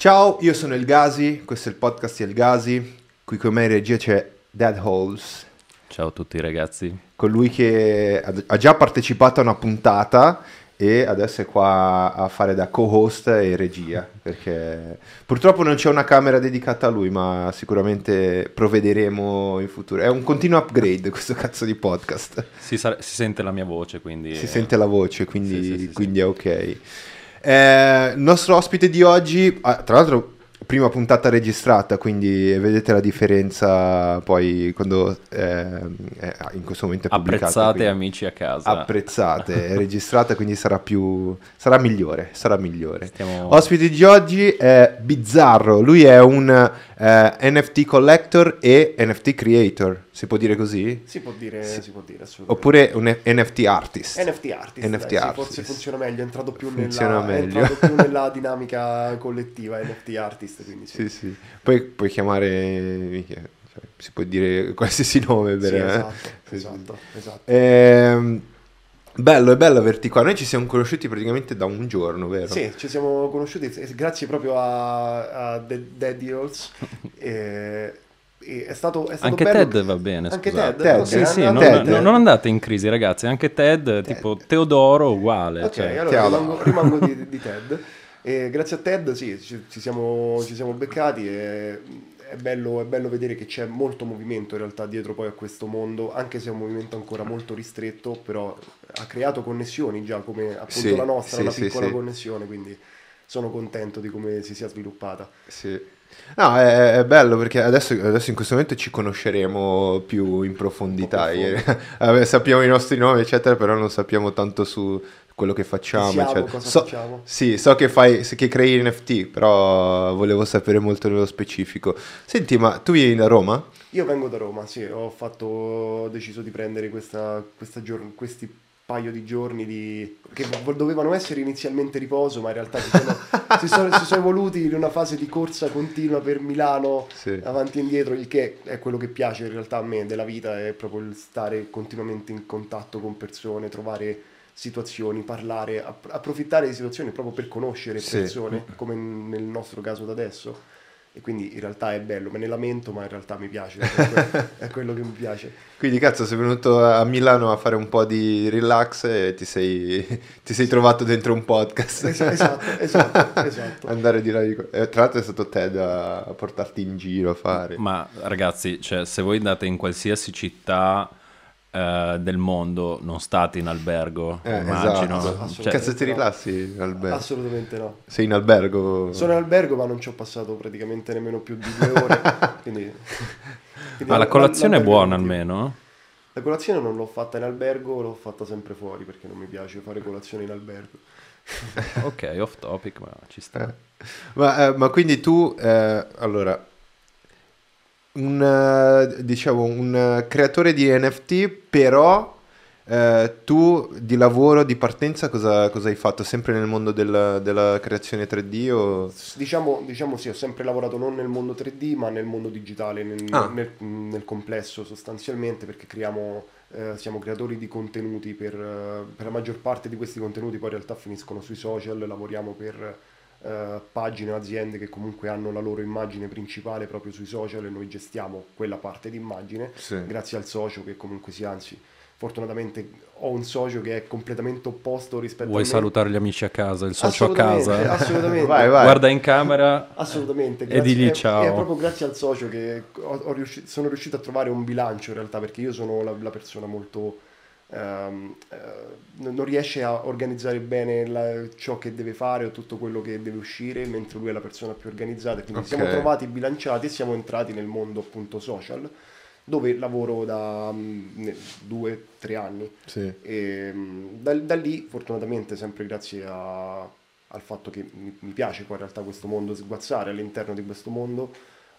Ciao, io sono El Gazi, questo è il podcast di El Gazi, qui con me in regia c'è Dead Holes, Ciao a tutti ragazzi. colui che ha- già partecipato a una puntata e adesso è qua a fare da co-host e regia, perché purtroppo non c'è una camera dedicata a lui, ma sicuramente provvederemo in futuro. È un continuo upgrade questo cazzo di podcast. Si, sa- si sente la mia voce, quindi... Si sente la voce, quindi, Sì, sì, sì, quindi è ok. Eh, il nostro ospite di oggi, ah, tra l'altro, prima puntata registrata, quindi vedete la differenza poi quando eh, eh, in questo momento è pubblicata. Apprezzate quindi- amici a casa. Apprezzate, è registrata, quindi sarà più sarà migliore, sarà migliore. Stiamo- Ospite di oggi è Bizzarro, lui è un eh, NFT collector e NFT creator, si può dire così? Si può dire, si può dire assolutamente. Oppure un NFT artist. NFT artist, NFT dai, artist. forse funziona meglio, è entrato più, Funziona nella, meglio. È entrato più nella dinamica collettiva NFT artist, quindi sì. Sì, sì. Poi puoi chiamare, cioè, si può dire qualsiasi nome per... Sì, eh. esatto, Sì, esatto, esatto. Ehm, bello, è bello averti qua. Noi ci siamo conosciuti praticamente da un giorno, vero? Sì, ci siamo conosciuti eh, grazie proprio a, a The Dead Eagles. e, e è stato, è stato Anche bello Ted va bene, Anche scusate. Ted? Ted, Sì, sì, no, non, Ted. non- non andate in crisi ragazzi, anche Ted, tipo Teodoro uguale. Ok, cioè. allora rimango, rimango di, di Ted. E grazie a Ted, sì, ci, ci siamo, ci siamo beccati e è bello, è bello vedere che c'è molto movimento in realtà dietro poi a questo mondo, anche se è un movimento ancora molto ristretto, però ha creato connessioni già come appunto Sì, la nostra, sì, una sì, piccola sì. connessione, quindi sono contento di come si sia sviluppata. Sì. No, è, è bello perché adesso, adesso in questo momento ci conosceremo più in profondità. Vabbè, sappiamo i nostri nomi, eccetera, però non sappiamo tanto su quello che facciamo. Siamo, eccetera. cosa So- facciamo. Sì, so che fai, che crei NFT, però volevo sapere molto nello specifico. Senti, ma tu vieni da Roma? Io vengo da Roma, sì, ho fatto, ho deciso di prendere questa, questa gior- questi paio di giorni di, che dovevano essere inizialmente riposo, ma in realtà si sono, si sono- si sono evoluti in una fase di corsa continua per Milano, Sì. avanti e indietro, il che è quello che piace in realtà a me della vita, è proprio il stare continuamente in contatto con persone, trovare situazioni, parlare, app- approfittare di situazioni proprio per conoscere Sì. persone, come nel nostro caso da adesso. E quindi in realtà è bello, me ne lamento, ma in realtà mi piace, è quello, è quello che mi piace. Quindi cazzo sei venuto a Milano a fare un po' di relax e ti sei, ti sei trovato dentro un podcast. Es- esatto, esatto, esatto. Andare di là di qua. Eh, tra l'altro è stato Ted a, a portarti in giro a fare. Ma ragazzi, cioè, se voi andate in qualsiasi città eh, del mondo, non state in albergo, Eh, immagino. esatto. Cioè, Cazzo ti no. rilassi in albergo? Assolutamente no. Sei in albergo? Sono in albergo, ma non ci ho passato praticamente nemmeno più di due ore. quindi, quindi ma la colazione è buona almeno? La colazione non l'ho fatta in albergo, l'ho fatta sempre fuori perché non mi piace fare colazione in albergo. ok, off topic, ma ci sta. Eh. Ma, eh, ma quindi tu, eh, allora, un, diciamo, un eh, creatore di NFT, però eh, tu di lavoro, di partenza, cosa, cosa hai fatto? Sempre nel mondo del- della creazione 3D o... Diciamo, diciamo sì, ho sempre lavorato non nel mondo 3D, ma nel mondo digitale, nel, Ah. nel- nel complesso sostanzialmente, perché creiamo, eh, siamo creatori di contenuti per, eh, per la maggior parte di questi contenuti, poi in realtà finiscono sui social, lavoriamo per eh, pagine o aziende che comunque hanno la loro immagine principale proprio sui social e noi gestiamo quella parte di immagine Sì. grazie al socio che comunque si anzi fortunatamente ho un socio che è completamente opposto rispetto Vuoi a me salutare gli amici a casa, il socio a casa? assolutamente Vai, vai. Guarda in camera Assolutamente, e digli è- ciao. È, proprio grazie al socio che ho- ho riusci- sono riuscito a trovare un bilancio in realtà, perché io sono la, la persona molto... ehm, eh, non riesce a organizzare bene la- ciò che deve fare o tutto quello che deve uscire, mentre lui è la persona più organizzata. Quindi Ok. siamo trovati bilanciati e siamo entrati nel mondo appunto social, dove lavoro da mm, ne- due, tre anni. Sì. E mh, da, da lì, fortunatamente, sempre grazie a- al fatto che mi, mi piace poi in realtà questo mondo, sguazzare all'interno di questo mondo,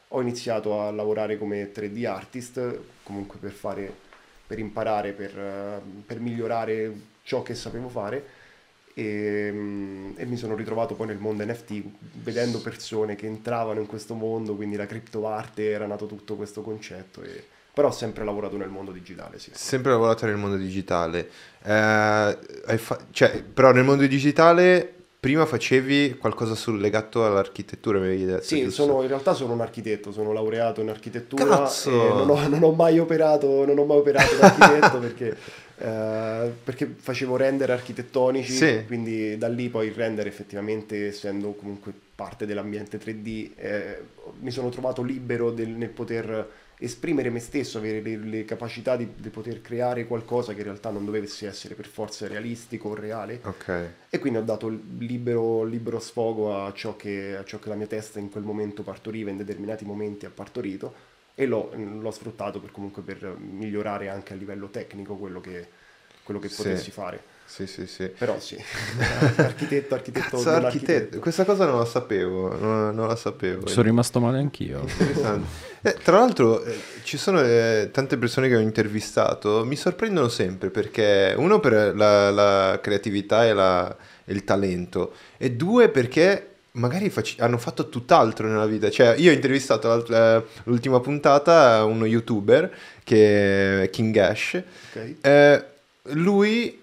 ho iniziato a lavorare come 3D artist, comunque per fare, per imparare, per, eh, per migliorare ciò che sapevo fare. E, mh, e mi sono ritrovato poi nel mondo NFT vedendo persone che entravano in questo mondo, quindi la criptoarte era nato tutto questo concetto. E, però ho sempre lavorato nel mondo digitale, sì. Sempre lavorato nel mondo digitale. Eh, fa- cioè, però nel mondo digitale prima facevi qualcosa sul legato all'architettura, mi avevi detto. Sì, sono, in realtà sono un architetto, sono laureato in architettura Cazzo! non ho, non ho mai operato, non ho mai operato da architetto perché, eh, perché facevo render architettonici, Sì. quindi da lì poi il render effettivamente essendo comunque parte dell'ambiente 3D eh, mi sono trovato libero del- nel poter esprimere me stesso, avere le, le capacità di, di poter creare qualcosa che in realtà non dovesse essere per forza realistico o reale. Ok. E quindi ho dato libero, libero sfogo a ciò, che, a ciò che la mia testa in quel momento partoriva, in determinati momenti ha partorito, e l'ho, l'ho sfruttato per comunque per migliorare anche a livello tecnico quello che, quello che Sì. potessi fare. Sì, sì, sì. Però sì, architetto, architetto, Cazzo, architetto. Questa cosa non la sapevo, non, non la sapevo. Sono rimasto male anch'io. Eh, tra l'altro eh, ci sono eh, tante persone che ho intervistato, mi sorprendono sempre perché uno per la, la creatività e, la- e il talento e due perché magari fac- hanno fatto tutt'altro nella vita. Cioè io ho intervistato eh, l'ultima puntata uno youtuber che è King Ash, Ok, Eh, lui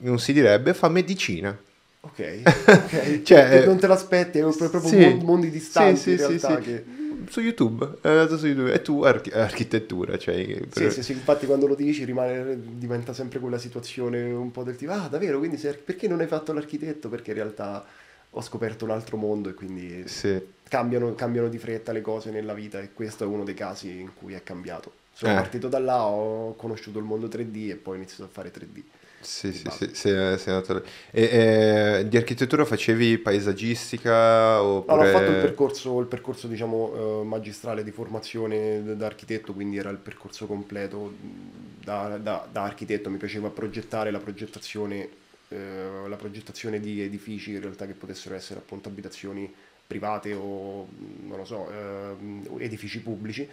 non si direbbe fa medicina. ok, ok. Cioè, eh, non te l'aspetti, è proprio Sì. mon- mondi distanti Sì, sì, sì, realtà sì. che... Su YouTube, è andato su YouTube. E tu archi- architettura, cioè... Sì, per- sì, sì, infatti quando lo dici rimane, diventa sempre quella situazione un po' del tipo, ah davvero, quindi arch- perché non hai fatto l'architetto? Perché in realtà ho scoperto un altro mondo e quindi Sì. cambiano, cambiano di fretta le cose nella vita e questo è uno dei casi in cui è cambiato. Sono Eh. partito da là, ho conosciuto il mondo 3D e poi ho iniziato a fare 3D. Sì, sì, base. sì, sei, sei andato. E, e di architettura facevi paesaggistica No, oppure... l'ho fatto il percorso, il percorso diciamo, eh, magistrale di formazione da architetto, quindi era il percorso completo da, da- da architetto. Mi piaceva progettare la progettazione, eh, la progettazione di edifici in realtà che potessero essere appunto abitazioni private o non lo so, ehm, edifici pubblici.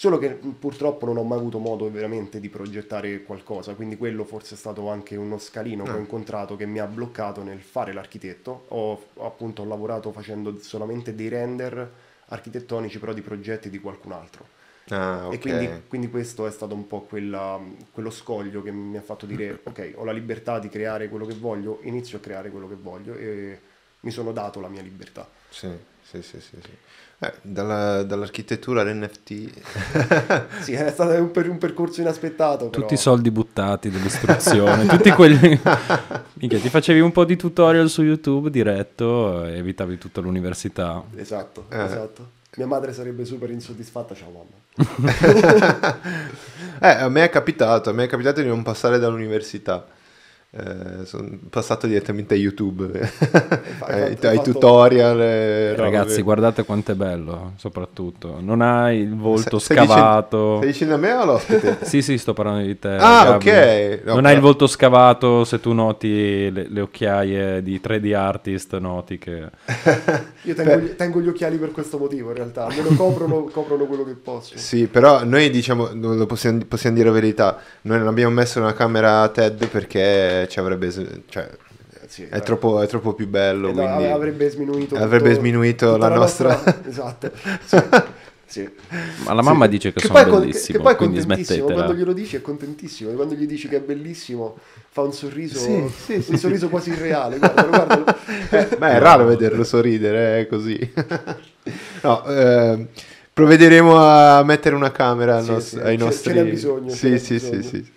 Solo che purtroppo non ho mai avuto modo veramente di progettare qualcosa, quindi quello forse è stato anche uno scalino che ho Ah. incontrato che mi ha bloccato nel fare l'architetto. Ho ho appunto lavorato facendo solamente dei render architettonici però di progetti di qualcun altro. Ah, ok. E quindi, quindi questo è stato un po' quella- quello scoglio che mi ha fatto dire ok, ho la libertà di creare quello che voglio, inizio a creare quello che voglio e mi sono dato la mia libertà. Sì, sì, sì, sì. sì. Eh, dalla- dall'architettura all'NFT... Sì, è stato un, per- un percorso inaspettato. Però. Tutti i soldi buttati dell'istruzione, tutti quelli... Minchia, ti facevi un po' di tutorial su YouTube diretto e evitavi tutta l'università. Esatto, Eh. esatto. Mia madre sarebbe super insoddisfatta, ciao mamma. Eh, a me è capitato, a me è capitato di non passare dall'università. Eh, sono passato direttamente a YouTube, Eh, ai, fatto- tutorial. eh, Ragazzi, robe. guardate quanto è bello, soprattutto. Non hai il volto Stai- stai scavato. Stai dicendo a me o all'ospite? Sì, sì, sto parlando di te. Ah, Gabri. ok. No, non però- hai il volto scavato, se tu noti le, le occhiaie di 3D artist, noti che... Io tengo, gli, tengo gli occhiali per questo motivo, in realtà. Almeno coprono, coprono quello che posso. Sì, però noi diciamo, non lo possiamo, possiamo dire la verità, noi non abbiamo messo una camera TED perché ci avrebbe, cioè, sì, è troppo, è troppo più bello, Eh, quindi avrebbe sminuito avrebbe tutto- sminuito tutta la nostra... esatto sì, sì. Ma la mamma dice che, Che sono poi, bellissimo, che poi è quindi contentissimo smettetela. quando glielo dici è contentissimo quando gli dici che è bellissimo fa un sorriso Sì, sì, un sì, sorriso quasi irreale guardalo, guardalo. Eh, Beh, è raro vederlo sorridere, è così. no, eh, provvederemo a mettere una camera al Sì, nos- sì, ai nostri... ce n'è bisogno, Sì, sì, sì, sì.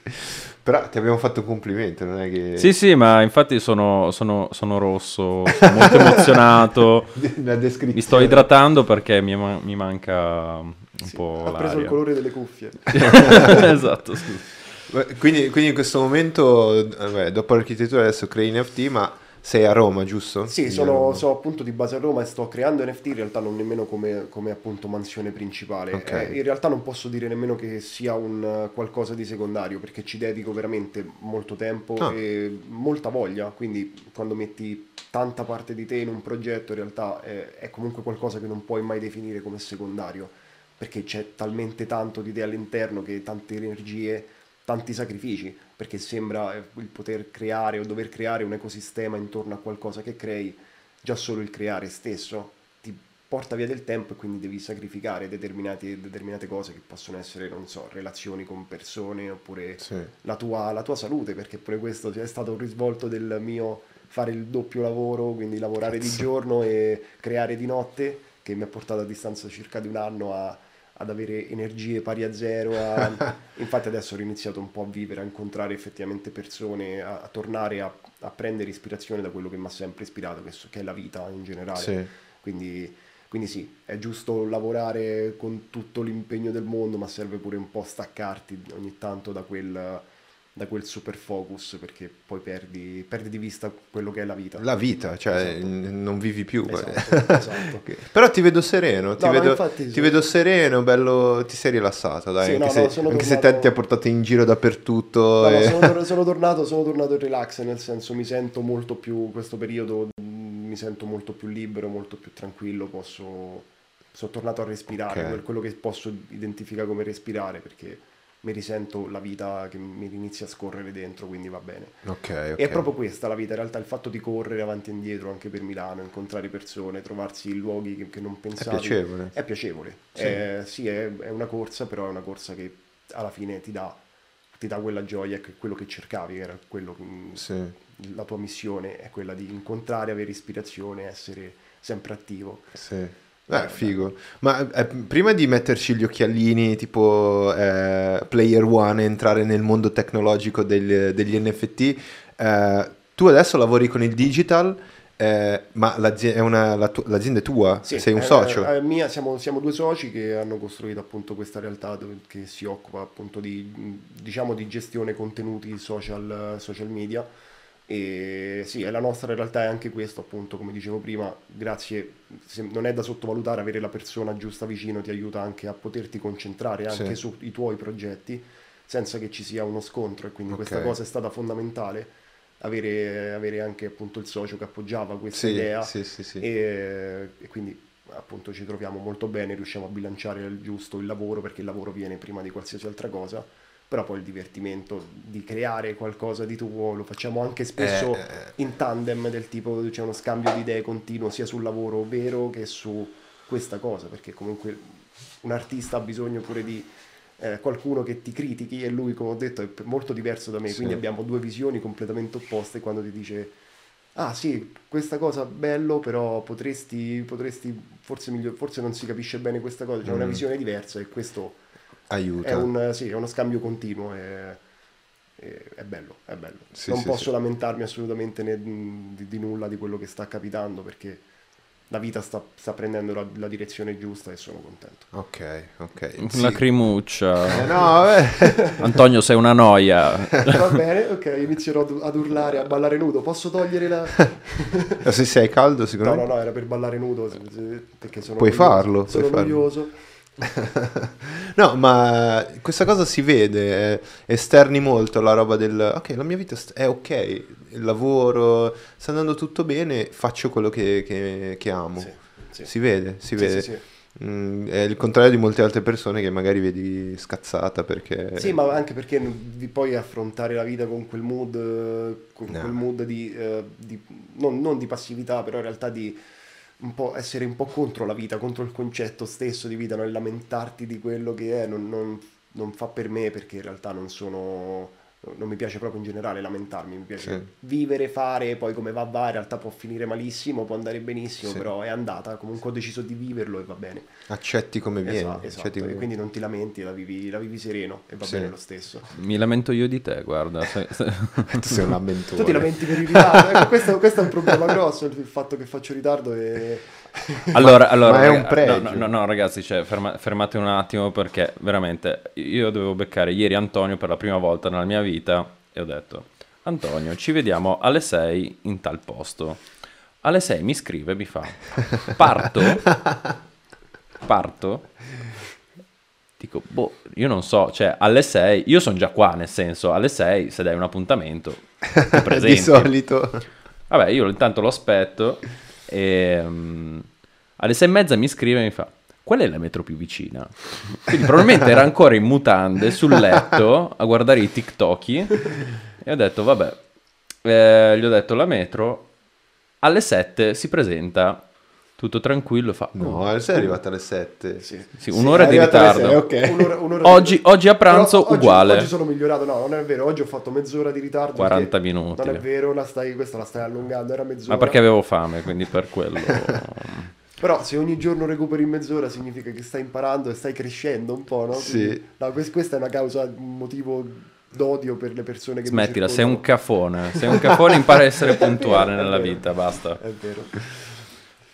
Però ti abbiamo fatto un complimento, non è che... Sì, sì, ma infatti sono, sono- sono rosso, sono molto emozionato. La descrizione. Mi sto idratando perché mi, mi manca un Sì, po' ha preso il l'aria. colore delle cuffie esatto, scusa. Quindi, quindi in questo momento, eh, beh, dopo l'architettura adesso crei NFT, ma sei a Roma, giusto? Sì, sono, sono appunto di base a Roma e sto creando NFT, in realtà non nemmeno come, come appunto mansione principale. Ok. Eh, in realtà non posso dire nemmeno che sia un eh, qualcosa di secondario, perché ci dedico veramente molto tempo Ah. e molta voglia, quindi quando metti tanta parte di te in un progetto in realtà è, è comunque qualcosa che non puoi mai definire come secondario, perché c'è talmente tanto di te all'interno che tante energie tanti sacrifici, perché sembra eh, il poter creare o dover creare un ecosistema intorno a qualcosa che crei, già solo il creare stesso ti porta via del tempo e quindi devi sacrificare determinate cose che possono essere, non so, relazioni con persone oppure Sì. la tua, la tua salute, perché pure questo è stato un risvolto del mio fare il doppio lavoro, quindi lavorare di giorno e creare di notte, che mi ha portato a distanza circa di un anno a, ad avere energie pari a zero. a- Infatti adesso ho iniziato un po' a vivere, a incontrare effettivamente persone, a, a tornare a, a prendere ispirazione da quello che mi ha sempre ispirato, che, so- che è la vita in generale. Sì. Quindi, quindi sì, è giusto lavorare con tutto l'impegno del mondo, ma serve pure un po' staccarti ogni tanto da quel, da quel super focus perché poi perdi, perdi di vista quello che è la vita. La vita, cioè Esatto. n- non vivi più. Esatto, esatto. Però ti vedo sereno, ti, No, vedo, infatti ti vedo sereno, bello, ti sei rilassato, dai, Sì, anche, no, se, no, anche se tornato- te ti ha portato in giro dappertutto. E- sono, sono tornato, sono tornato in relax, nel senso mi sento molto più, questo periodo mh, mi sento molto più libero, molto più tranquillo, posso, sono tornato a respirare, Ok. quel- quello che posso identificare come respirare, perché mi risento la vita che mi inizia a scorrere dentro, quindi va bene. Ok, ok. E è proprio questa la vita, in realtà il fatto di correre avanti e indietro anche per Milano, incontrare persone, trovarsi in luoghi che, che non È pensavi. piacevole. È piacevole. Sì. È- sì, è, è una corsa, però è una corsa che alla fine ti dà, ti dà quella gioia, che è quello che cercavi, era quello che- Sì. la tua missione è quella di incontrare, avere ispirazione, essere sempre attivo. Sì. Eh, figo. Ma eh, prima di metterci gli occhialini tipo eh, Player One e entrare nel mondo tecnologico del- degli NFT, eh, tu adesso lavori con il digital, eh, ma l'azi- è una- la tu- l'azienda è tua? Sì, Sei un è- socio? è mia, siamo, siamo due soci che hanno costruito appunto questa realtà che si occupa appunto di, diciamo, di gestione contenuti social, social media. E sì, è la nostra realtà è anche questo, appunto, come dicevo prima, grazie, non è da sottovalutare, avere la persona giusta vicino ti aiuta anche a poterti concentrare anche Sì. sui tuoi progetti senza che ci sia uno scontro e quindi questa Ok. cosa è stata fondamentale, avere, avere anche appunto il socio che appoggiava questa Sì, idea sì, sì. e, e quindi appunto ci troviamo molto bene, riusciamo a bilanciare il giusto il lavoro perché il lavoro viene prima di qualsiasi altra cosa, però poi il divertimento di creare qualcosa di tuo lo facciamo anche spesso Eh, eh. in tandem del tipo c'è uno scambio di idee continuo sia sul lavoro vero che su questa cosa, perché comunque un artista ha bisogno pure di eh, qualcuno che ti critichi e lui come ho detto è molto diverso da me, Sì. quindi abbiamo due visioni completamente opposte quando ti dice ah sì, questa cosa bello, però potresti, potresti forse, miglior- forse non si capisce bene questa cosa, c'è una Mm. visione diversa e questo Aiuta. è, un, sì, è uno scambio continuo e, e- è bello, è bello. Sì, non sì, posso sì. lamentarmi assolutamente né- di, di nulla di quello che sta capitando perché la vita sta, sta prendendo la, la direzione giusta e sono contento. Ok, ok. Una Sì. lacrimuccia. Eh, no. Antonio, sei una noia. Va bene, ok, inizierò ad, urlare, a ballare nudo. Posso togliere la... Se sei caldo, secondo No, no, no, era per ballare nudo perché sono Puoi noioso. farlo, Sono puoi farlo. No, ma questa cosa si vede, eh, esterni molto la roba del ok, la mia vita è ok, il lavoro sta andando tutto bene, faccio quello che, che- che amo. Sì, sì. Si vede, si vede. sì. Mm, è il contrario di molte altre persone che magari vedi scazzata perché... Sì, ma anche perché vi poi affrontare la vita con quel mood, eh, con No. quel mood di, eh, di- non, non di passività, però in realtà di un po' essere un po' contro la vita, contro il concetto stesso di vita, non lamentarti di quello che è, non, non- non fa per me perché in realtà non sono, non mi piace proprio in generale lamentarmi, mi piace Sì. vivere, fare, poi come va va, in realtà può finire malissimo, può andare benissimo, Sì. però è andata, comunque ho deciso di viverlo e va bene. Accetti come viene. Esatto, esatto, accetti come e quindi non ti lamenti, la vivi, la vivi sereno e va Sì. bene lo stesso. Mi lamento io di te, guarda. se- se- tu sei un lamentore. Tu ti lamenti per il ritardo, ecco, questo, questo è un problema grosso, il fatto che faccio ritardo e... Allora, allora, ma è un pregio. No, no, no, ragazzi, cioè, ferma- fermate un attimo perché veramente io dovevo beccare ieri Antonio per la prima volta nella mia vita e ho detto, Antonio, ci vediamo alle 6 in tal posto. Alle 6 mi scrive, mi fa, parto, parto, dico, boh, io non so, cioè alle 6, io sono già qua, nel senso, alle 6 se dai un appuntamento, ti di presenti. solito. Vabbè, io intanto lo aspetto e mm, alle sei e mezza mi scrive e mi fa qual è la metro più vicina? Quindi probabilmente era ancora in mutande sul letto a guardare i TikToki e ho detto vabbè, Eh, gli ho detto la metro alle 7 si presenta tutto tranquillo, fa... No, "Oh, sei arrivata alle 7. Sì. sì, un'ora È di ritardo. sei, ok. Un'ora- un'ora Oggi- di- oggi a pranzo Però oggi- uguale. Oggi sono migliorato, no, non è vero. Oggi ho fatto mezz'ora di ritardo. 40 perché- minuti. Non è vero, la stai, questa la stai allungando, era mezz'ora. Ma perché avevo fame, quindi per quello... Però se ogni giorno recuperi mezz'ora significa che stai imparando e stai crescendo un po', no? Sì. No, quest- questa è una causa, un motivo d'odio per le persone che mi Smettila, sei un cafone. Sei un cafone, impara a essere puntuale nella vita, basta. È vero.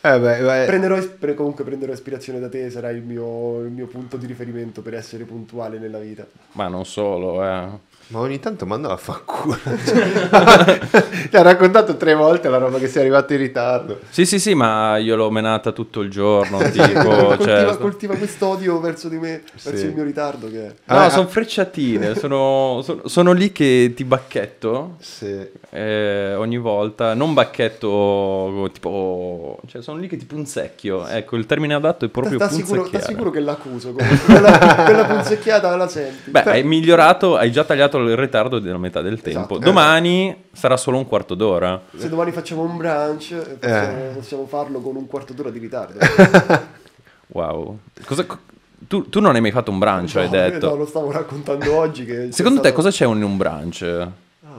Eh beh, beh, Prenderò, comunque prenderò ispirazione da te, sarà il mio, il mio punto di riferimento per essere puntuale nella vita. Ma non solo, eh. Ma ogni tanto mandala a fa culo. Ti ha raccontato tre volte la roba che sei arrivato in ritardo. Sì, sì, sì, ma io l'ho menata tutto il giorno, tipo, coltiva, cioè... coltiva quest'odio verso di me, Sì. verso il mio ritardo che è. No, Ah, sono frecciatine, sono, sono- sono lì che ti bacchetto Sì. eh, ogni volta, non bacchetto tipo, cioè sono lì che ti punzecchio, ecco il termine adatto è proprio sicuro, punzecchiare. sta sicuro che l'accuso, quella, quella punzecchiata la senti. Beh, Però- hai migliorato, hai già tagliato il ritardo della metà del tempo. Esatto. Domani sarà solo un quarto d'ora. Se domani facciamo un brunch, eh, possiamo, possiamo farlo con un quarto d'ora di ritardo. Wow. Cosa- tu, tu non hai mai fatto un brunch, hai No, detto. No, lo stavo raccontando oggi. Secondo te stato- cosa c'è in un brunch?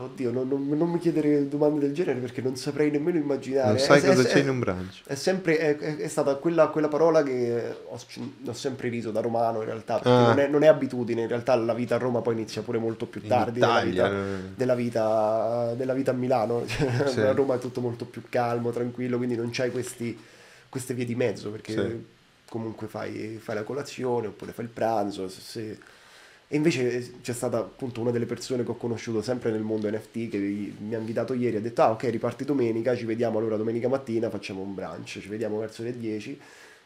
Oddio, non, non- non mi chiedere domande del genere perché non saprei nemmeno immaginare. Non sai È- cosa è- c'è è- in un brunch. È sempre è, stata quella, quella parola che ho, ho sempre riso da romano in realtà, perché Ah. non, è, non è abitudine, in realtà la vita a Roma poi inizia pure molto più tardi della vita, della, vita, della vita a Milano, Cioè, Sì. a Roma è tutto molto più calmo, tranquillo, quindi non c'hai questi, queste vie di mezzo perché Sì. comunque fai, fai la colazione oppure fai il pranzo. se- se- E invece eh, c'è stata appunto una delle persone che ho conosciuto sempre nel mondo NFT che mi ha invitato ieri, ha detto ah ok riparti domenica, ci vediamo allora domenica mattina, facciamo un brunch, ci vediamo verso le 10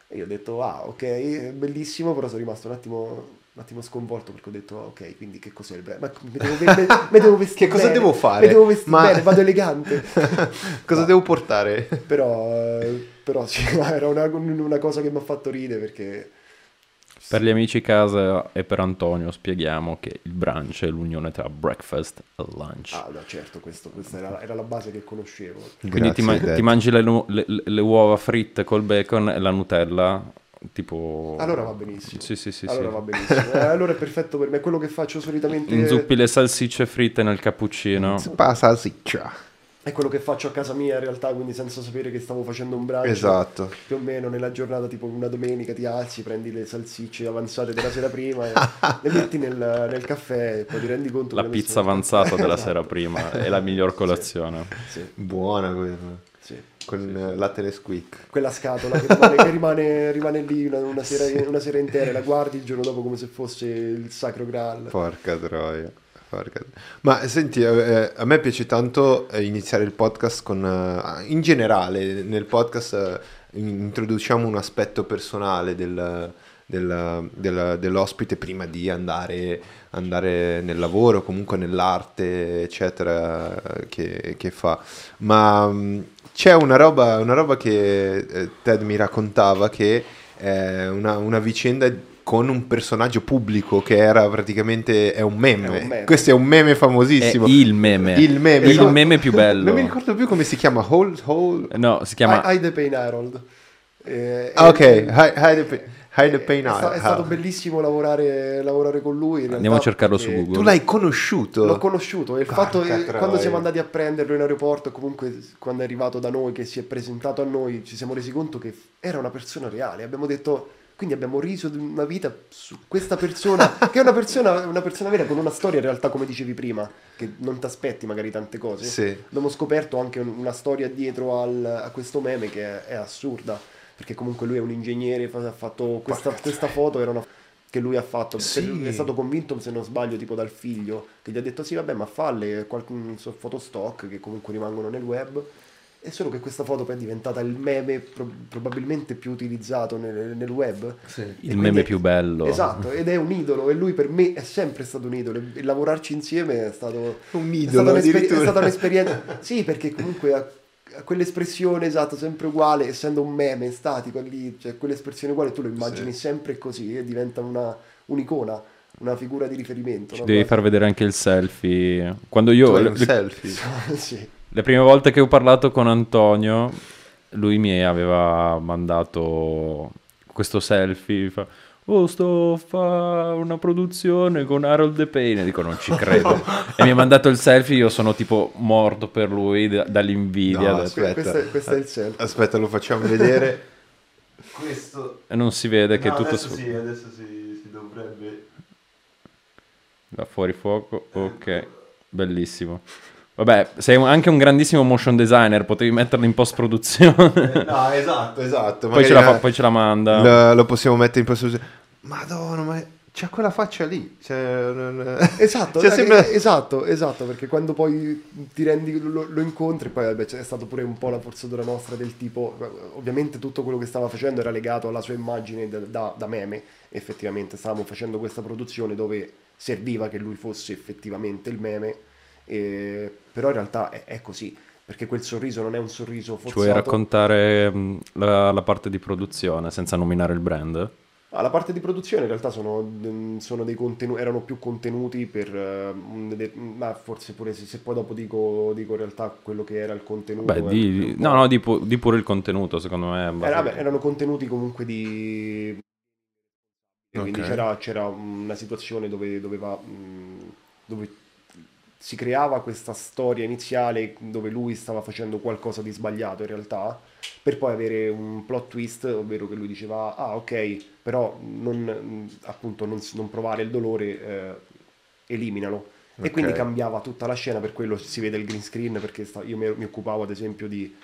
e io ho detto ah ok, bellissimo, però sono rimasto un attimo, un attimo sconvolto perché ho detto ah, ok, quindi che cos'è il brunch? Ma mi devo, me- me devo vestire Che cosa bene, devo fare? Mi devo vestire Ma- bene, vado elegante. Cosa No. devo portare? Però, eh, però sì, era una, una cosa che mi ha fatto ridere perché... Per gli amici casa e per Antonio spieghiamo che il brunch è l'unione tra breakfast e lunch. Ah no certo, questo, questa era, era la base che conoscevo. Quindi ti, ma- ti mangi le, le- le uova fritte col bacon e la Nutella, tipo... Allora va benissimo. Sì, sì, sì. allora sì. va benissimo. Eh, allora è perfetto per me. Quello che faccio solitamente Inzuppi le salsicce fritte nel cappuccino. Pa salsiccia. È quello che faccio a casa mia in realtà, quindi senza sapere che stavo facendo un brunch. Esatto. Più o meno nella giornata, tipo una domenica, ti alzi, prendi le salsicce avanzate della sera prima e le metti nel, nel caffè e poi ti rendi conto La che pizza sono- avanzata della Esatto. sera prima è la miglior colazione. Sì, Buona quella. sì. Con eh, latte Nesquik. Quella scatola che rimane, che rimane, rimane lì una, una sera, una sera intera, la guardi il giorno dopo come se fosse il sacro graal. Porca troia. Porca... Ma senti, eh, a me piace tanto eh, iniziare il podcast con... eh, in generale, nel podcast eh, introduciamo un aspetto personale del, del- del- dell'ospite prima di andare, andare nel lavoro, comunque nell'arte, eccetera, eh, che, che fa. Ma mh, c'è una roba, una roba che eh, Ted mi raccontava che è una, una vicenda con un personaggio pubblico che era praticamente è un meme. È un meme. Questo è un meme È famosissimo. il meme. Il meme, Il esatto. meme più bello. Non mi ricordo più come si chiama. Hole, hole... No, si chiama... Hi, hi the Pain Harold. Eh, Ah, ok, e- Hide the, Pa- Hide the Pain è, sta- è stato bellissimo lavorare, lavorare con lui. in Andiamo a realtà, cercarlo su Google. Tu l'hai conosciuto? L'ho conosciuto e il Porca fatto che quando siamo andati a prenderlo in aeroporto, comunque quando è arrivato da noi, che si è presentato a noi, ci siamo resi conto che era una persona reale. Abbiamo detto, quindi abbiamo riso di una vita su questa persona, che è una persona, una persona vera con una storia in realtà, come dicevi prima, che non ti aspetti magari tante cose. Sì. Abbiamo scoperto anche un- una storia dietro al- a questo meme che è, è assurda, perché comunque lui è un ingegnere, ha fatto questa, questa foto, era una che lui ha fatto, Sì. è stato convinto se non sbaglio tipo dal figlio che gli ha detto sì vabbè ma falle qualche so- foto stock che comunque rimangono nel web è solo che questa foto poi è diventata il meme pro- probabilmente più utilizzato nel, nel web Sì. Il meme più bello. esatto ed è un idolo e lui per me è sempre stato un idolo e lavorarci insieme è stato Un è idolo stata, un'esper- è stata un'esperienza. sì, perché comunque ha, ha quell'espressione esatto, sempre uguale, essendo un meme statico lì, cioè quell'espressione uguale tu lo immagini Sì. sempre così e diventa una, un'icona, una figura di riferimento. Ci no? devi far vedere anche il selfie. Quando Tu io... hai le, un le- selfie. sì. Le prime volte che ho parlato con Antonio, lui mi aveva mandato questo selfie. Fa, oh, sto a fare una produzione con Harold The Pain. E dico, non ci credo. e mi ha mandato il selfie. Io sono tipo morto per lui d- dall'invidia. No, aspetta. Questo è, questo è il selfie. Aspetta, lo facciamo vedere. Questo... E non si vede che No, tutto adesso su- sì, adesso si, si dovrebbe... da fuori fuoco. Ok, bellissimo. Vabbè, sei anche un grandissimo motion designer. Potevi metterlo in post produzione. No, esatto, esatto. poi, ce la fa- poi ce la manda. eh, lo, lo possiamo mettere in post Madonna, ma c'ha quella faccia lì. Cioè, Esatto, Cioè, eh, sembra- eh, esatto, esatto, perché quando poi ti rendi, lo, lo incontri, poi vabbè, c'è stato pure un po' la forzatura nostra del tipo, ovviamente tutto quello che stava facendo era legato alla sua immagine da, da- da meme, effettivamente stavamo facendo questa produzione dove serviva che lui fosse effettivamente il meme, e- però in realtà è, è così, perché quel sorriso non è un sorriso Ci forzato. vuoi raccontare mh, la, la parte di produzione senza nominare il brand? Ah, la parte di produzione in realtà sono, mm, sono dei contenuti, erano più contenuti per, eh, ma forse pure se, se poi dopo dico, dico in realtà quello che era il contenuto. Beh, è di, no, no, di, pu- di pure il contenuto, secondo me. Eh, vabbè, erano contenuti comunque di... Quindi Ok. c'era, c'era una situazione dove, doveva, mh, dove si creava questa storia iniziale dove lui stava facendo qualcosa di sbagliato in realtà, per poi avere un plot twist, ovvero che lui diceva, ah ok, però non, appunto non, non provare il dolore, eh, eliminalo. E Ok. quindi cambiava tutta la scena, per quello si vede il green screen, perché sta- io mi, mi occupavo ad esempio di,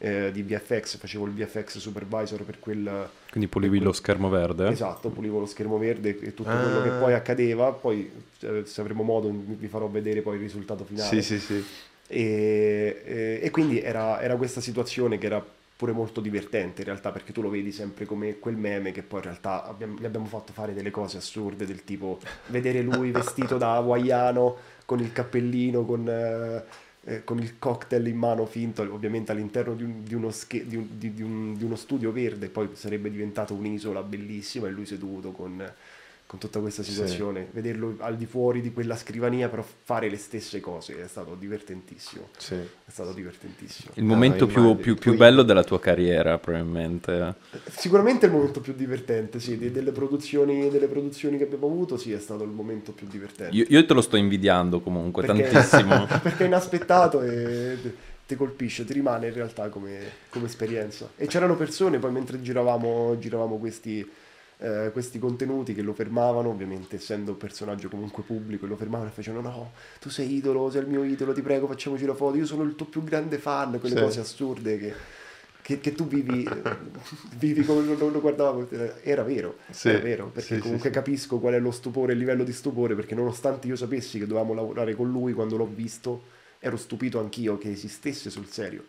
eh, di VFX, facevo il VFX supervisor per quel... Quindi pulivi lo schermo verde? Esatto, pulivo lo schermo verde e tutto Ah. quello che poi accadeva, poi eh, se avremo modo vi farò vedere poi il risultato finale. Sì, sì, sì. E, e- e quindi era, era questa situazione che era pure molto divertente in realtà perché tu lo vedi sempre come quel meme che poi in realtà abbiamo- gli abbiamo fatto fare delle cose assurde del tipo vedere lui vestito da hawaiano con il cappellino, con, eh, eh, con il cocktail in mano finto ovviamente all'interno di, un- di uno, sche- di un- di- di un- di uno studio verde poi sarebbe diventato un'isola bellissima e lui seduto con, con tutta questa Sì. situazione vederlo al di fuori di quella scrivania però fare le stesse cose è stato divertentissimo sì. è stato divertentissimo. Il momento più, immagino. più- più Poi- bello della tua carriera, probabilmente. Sicuramente il momento più divertente, sì, de- delle produzioni, delle produzioni che abbiamo avuto, sì, è stato il momento più divertente. Io, io te lo sto invidiando comunque, Perché- tantissimo. Perché è inaspettato e ti colpisce, ti rimane in realtà come, come esperienza. E c'erano persone poi mentre giravamo, giravamo questi, eh, questi contenuti che lo fermavano, ovviamente essendo un personaggio comunque pubblico, lo fermavano e facevano no, tu sei idolo, sei il mio idolo, ti prego facciamoci la foto, io sono il tuo più grande fan, quelle Sì. cose assurde che, che- che tu vivi, vivi come lo, lo guardavamo, era vero, Sì. era vero, perché sì, comunque sì. capisco qual è lo stupore, il livello di stupore, perché nonostante io sapessi che dovevamo lavorare con lui quando l'ho visto, ero stupito anch'io che esistesse sul serio.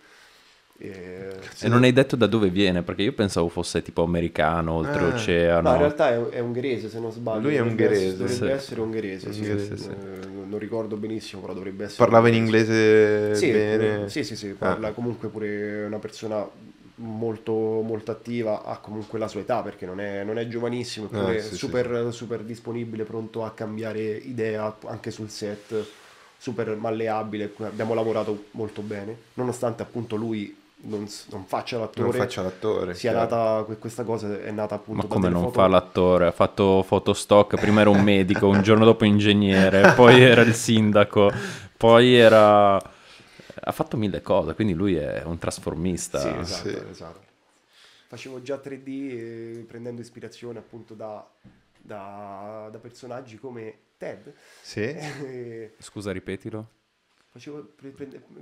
E... E non hai detto da dove viene, perché io pensavo fosse tipo americano, oltreoceano. No, in realtà è, è ungherese se non sbaglio. Lui è Dovrebbe ungherese, essere- Dovrebbe sì. essere ungherese, sì. Ungherese, sì. Eh, non ricordo benissimo, però dovrebbe essere. Parlava in inglese Sì, bene. sì, sì, sì, parla comunque pure una persona molto, molto attiva, ha comunque la sua età perché non è, non è giovanissimo, eppure Eh, sì, sì, super, super disponibile, pronto a cambiare idea anche sul set, super malleabile, abbiamo lavorato molto bene, nonostante appunto lui non, non faccia Non l'attore, faccia l'attore. sia chiaro. nata, que- questa cosa è nata appunto Ma da come non foto- fa l'attore? Ha fatto fotostock, prima era un medico, un giorno dopo ingegnere, poi era il sindaco, poi era... Ha fatto mille cose, quindi lui è un trasformista. Sì, esatto, Sì. esatto. Facevo già 3D eh, prendendo ispirazione appunto da, da- da personaggi come Ted. Sì. Eh, Scusa, ripetilo. Facevo-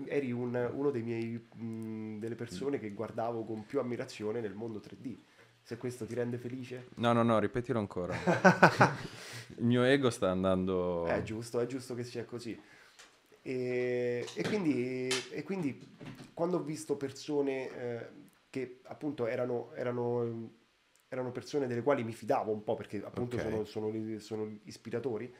eri un- uno dei miei, mh, delle persone che guardavo con più ammirazione nel mondo 3D. Se questo ti rende felice, No, no, no, ripetilo ancora. Il mio ego sta andando... è giusto, è giusto che sia così. E, e quindi, e quindi quando ho visto persone eh, che appunto erano, erano, erano persone delle quali mi fidavo un po' perché appunto Ok. sono, sono, sono ispiratori,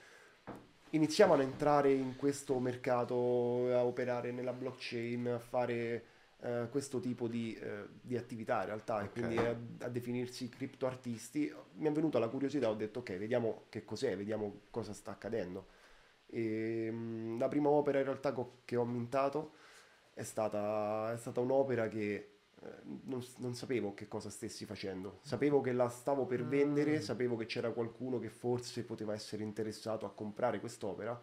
iniziavano a entrare in questo mercato, a operare nella blockchain, a fare eh, questo tipo di, eh, di attività in realtà e quindi a, a definirsi criptoartisti, mi è venuta la curiosità, ho detto ok, vediamo che cos'è, vediamo cosa sta accadendo. E, mh, la prima opera in realtà co- che ho mintato è stata, è stata un'opera che non, non sapevo che cosa stessi facendo. Sapevo che la stavo per vendere, sapevo che c'era qualcuno che forse poteva essere interessato a comprare quest'opera,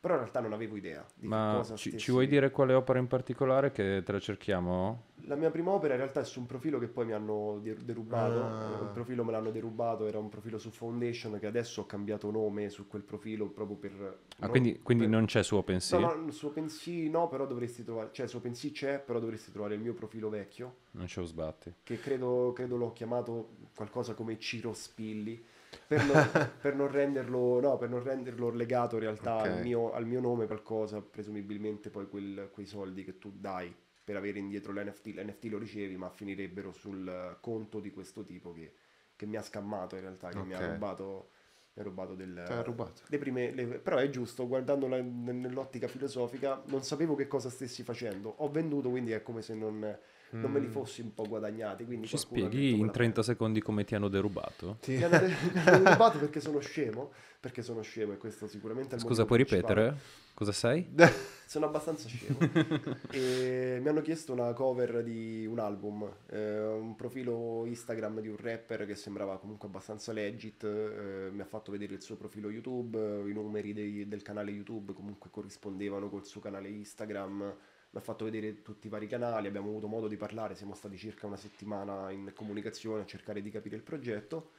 però in realtà non avevo idea di Ma cosa ci, stessi... ci vuoi dire quale opera in particolare che te la cerchiamo? La mia prima opera in realtà è su un profilo che poi mi hanno de- derubato, Ah. il profilo me l'hanno derubato, era un profilo su Foundation che adesso ho cambiato nome su quel profilo proprio per... Ah, quindi, quindi per- non c'è su OpenSea? No, no, su OpenSea no, però dovresti trovare, cioè su OpenSea c'è, però dovresti trovare il mio profilo vecchio, Non c'è sbatti. che credo, credo l'ho chiamato qualcosa come Ciro Spilli, per non, per non renderlo, no, per non renderlo legato in realtà Ok. al, mio, al mio nome qualcosa, presumibilmente poi quel- quei soldi che tu dai per avere indietro l'NFT, l'NFT lo ricevi, ma finirebbero sul conto di questo tipo che, che mi ha scammato in realtà, che mi ha rubato, mi ha rubato del... Rubato. le prime, le- però è giusto, guardandola n- nell'ottica filosofica, non sapevo che cosa stessi facendo. Ho venduto, quindi è come se non, non me li fossi un po' guadagnati. Quindi Ci spieghi in quella 30 secondi come ti hanno derubato? Sì. mi hanno, mi hanno rubato perché sono scemo, perché sono scemo e questo sicuramente è il Scusa, puoi principale. ripetere? Cosa sei? Sono abbastanza scemo. e mi hanno chiesto una cover di un album, eh, un profilo Instagram di un rapper che sembrava comunque abbastanza legit, eh, mi ha fatto vedere il suo profilo YouTube, i numeri dei- del canale YouTube comunque corrispondevano col suo canale Instagram, mi ha fatto vedere tutti i vari canali, abbiamo avuto modo di parlare, siamo stati circa una settimana in comunicazione a cercare di capire il progetto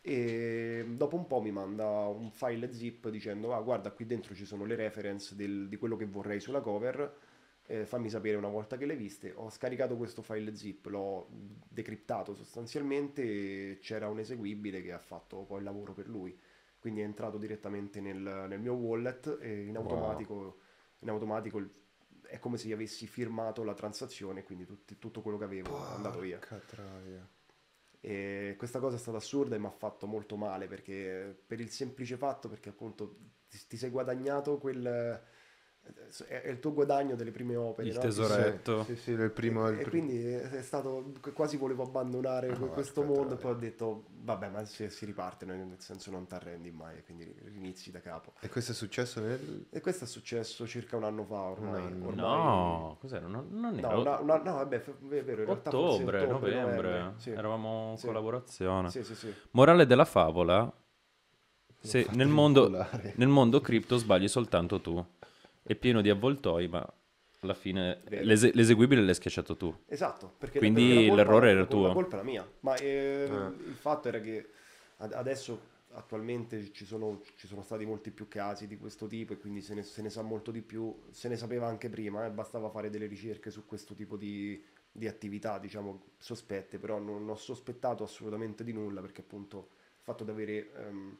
e dopo un po' mi manda un file zip dicendo ah guarda qui dentro ci sono le reference del- di quello che vorrei sulla cover eh, fammi sapere una volta che le viste ho scaricato questo file zip l'ho decriptato sostanzialmente e c'era un eseguibile che ha fatto poi il lavoro per lui quindi è entrato direttamente nel, nel mio wallet e in Wow. automatico, in automatico il- è come se io avessi firmato la transazione quindi tutti- tutto quello che avevo è andato via troia. e questa cosa è stata assurda e mi ha fatto molto male perché per il semplice fatto perché appunto ti, ti sei guadagnato quel è, il tuo guadagno delle prime opere Il no? tesoretto. Sì, sì, il primo... il e pr- quindi è stato quasi volevo abbandonare No, questo mondo e poi ho detto vabbè ma si, si riparte no? nel senso non ti arrendi mai quindi rinizi da capo E questo è successo nel... e questo è successo circa un anno fa ormai, anno. ormai- No, cos'era? Non, non era no, una- una- no, vabbè f- è vero in realtà forse ottobre, novembre. novembre, sì. Eravamo in Sì. collaborazione. sì sì sì Morale della favola, se nel mondo, nel mondo cripto sbagli soltanto tu. È pieno di avvoltoi, ma alla fine l'ese- l'eseguibile l'hai schiacciato tu. Esatto, perché Quindi perché la colpa- l'errore era la tuo. colpa era mia, ma eh, Ah. il fatto era che ad- adesso attualmente ci sono, ci sono stati molti più casi di questo tipo e quindi se ne, se ne sa molto di più, se ne sapeva anche prima, eh, bastava fare delle ricerche su questo tipo di, di attività, diciamo, sospette, però non ho sospettato assolutamente di nulla perché appunto il fatto di avere ehm,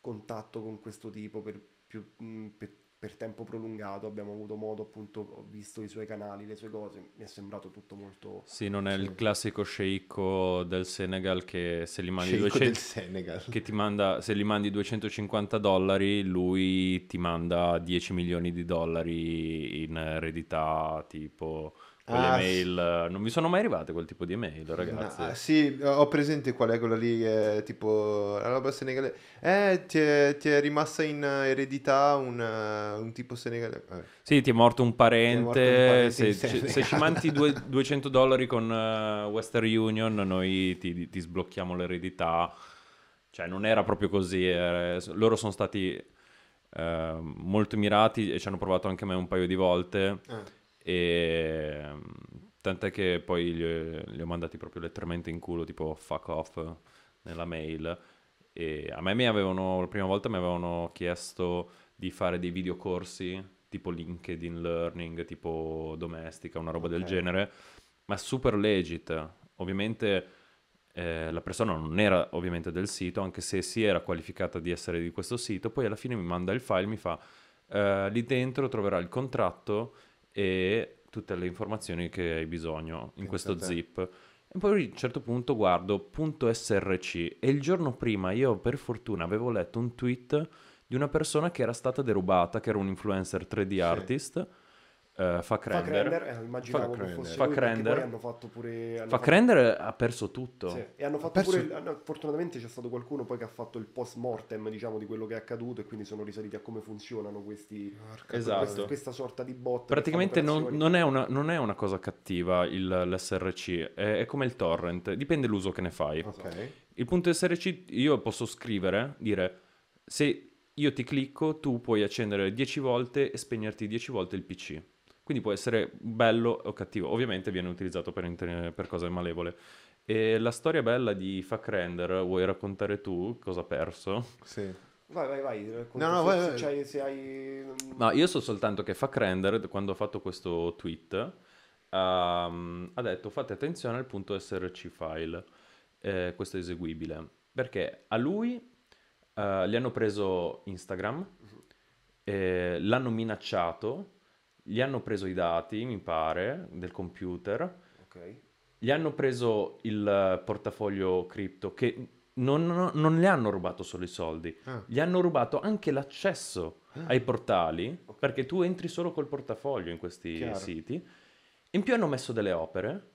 contatto con questo tipo per, più, mh, per, per tempo prolungato, abbiamo avuto modo appunto, ho visto i suoi canali, le sue cose, mi è sembrato tutto molto... Sì, non è Sì. il classico sceicco del Senegal che se gli mandi Sceicco 200 del Senegal. che ti manda se gli mandi 250 dollari, lui ti manda 10 milioni di dollari in eredità, tipo quelle Ah, mail. Non mi sono mai arrivate quel tipo di email, ragazzi. No, sì, ho presente qual è quella lì, eh, tipo la roba senegalese. Eh, ti è, ti è rimasta in eh, eredità un, eh, un tipo senegalese. Vabbè. Sì, ti è morto un parente. È morto un parente se, se- se ci mandi due- 200 dollari con eh, Western Union, noi ti, ti sblocchiamo l'eredità. Cioè, non era proprio così. era- loro sono stati eh, molto mirati e ci hanno provato anche me un paio di volte. Ah. E tant'è che poi gli, li ho mandati proprio letteralmente in culo, tipo fuck off nella mail. E a me mi avevano, la prima volta mi avevano chiesto di fare dei videocorsi tipo LinkedIn Learning, tipo domestica, una roba del Ok. genere, ma super legit. Ovviamente eh, la persona non era ovviamente del sito, anche se si era qualificata di essere di questo sito, poi alla fine mi manda il file, mi fa eh, lì dentro troverai il contratto e tutte le informazioni che hai bisogno in Pensa questo zip. E poi a un certo punto guardo .src e il giorno prima io per fortuna avevo letto un tweet di una persona che era stata derubata, che era un influencer 3D artist, eh. Render, eh, immaginavo Fuck che Render. fosse Fuck lui, hanno fatto pure... hanno Fuck fatto- Render ha perso tutto. Sì, E hanno fatto perso- pure, hanno- fortunatamente c'è stato qualcuno poi che ha fatto il post mortem diciamo di quello che è accaduto e quindi sono risaliti a come funzionano questi, Esatto. questa, questa sorta di bot. Praticamente non, non è una, non è una cosa cattiva il- l'SRC, è, è come il torrent, dipende l'uso che ne fai. Ok. Il punto SRC io posso scrivere, dire se io ti clicco tu puoi accendere 10 volte e spegnerti 10 volte il PC. Quindi può essere bello o cattivo, ovviamente viene utilizzato per, inter- per cose malevole. E la storia bella di Fuck Render, vuoi raccontare tu cosa ha perso? Sì. Vai, vai, vai. racconta No, no, se, vai, vai. c'hai- se hai... Ma io so soltanto che Fuck Render, quando ha fatto questo tweet, ehm, ha detto fate attenzione al punto SRC file, eh, questo eseguibile, perché a lui eh, gli hanno preso Instagram, eh, l'hanno minacciato, gli hanno preso i dati, mi pare, del computer, Ok. gli hanno preso il eh, portafoglio cripto che non, non- non le hanno rubato solo i soldi, Ah. gli hanno rubato anche l'accesso ai portali perché tu entri solo col portafoglio in questi Chiaro. siti. In più hanno messo delle opere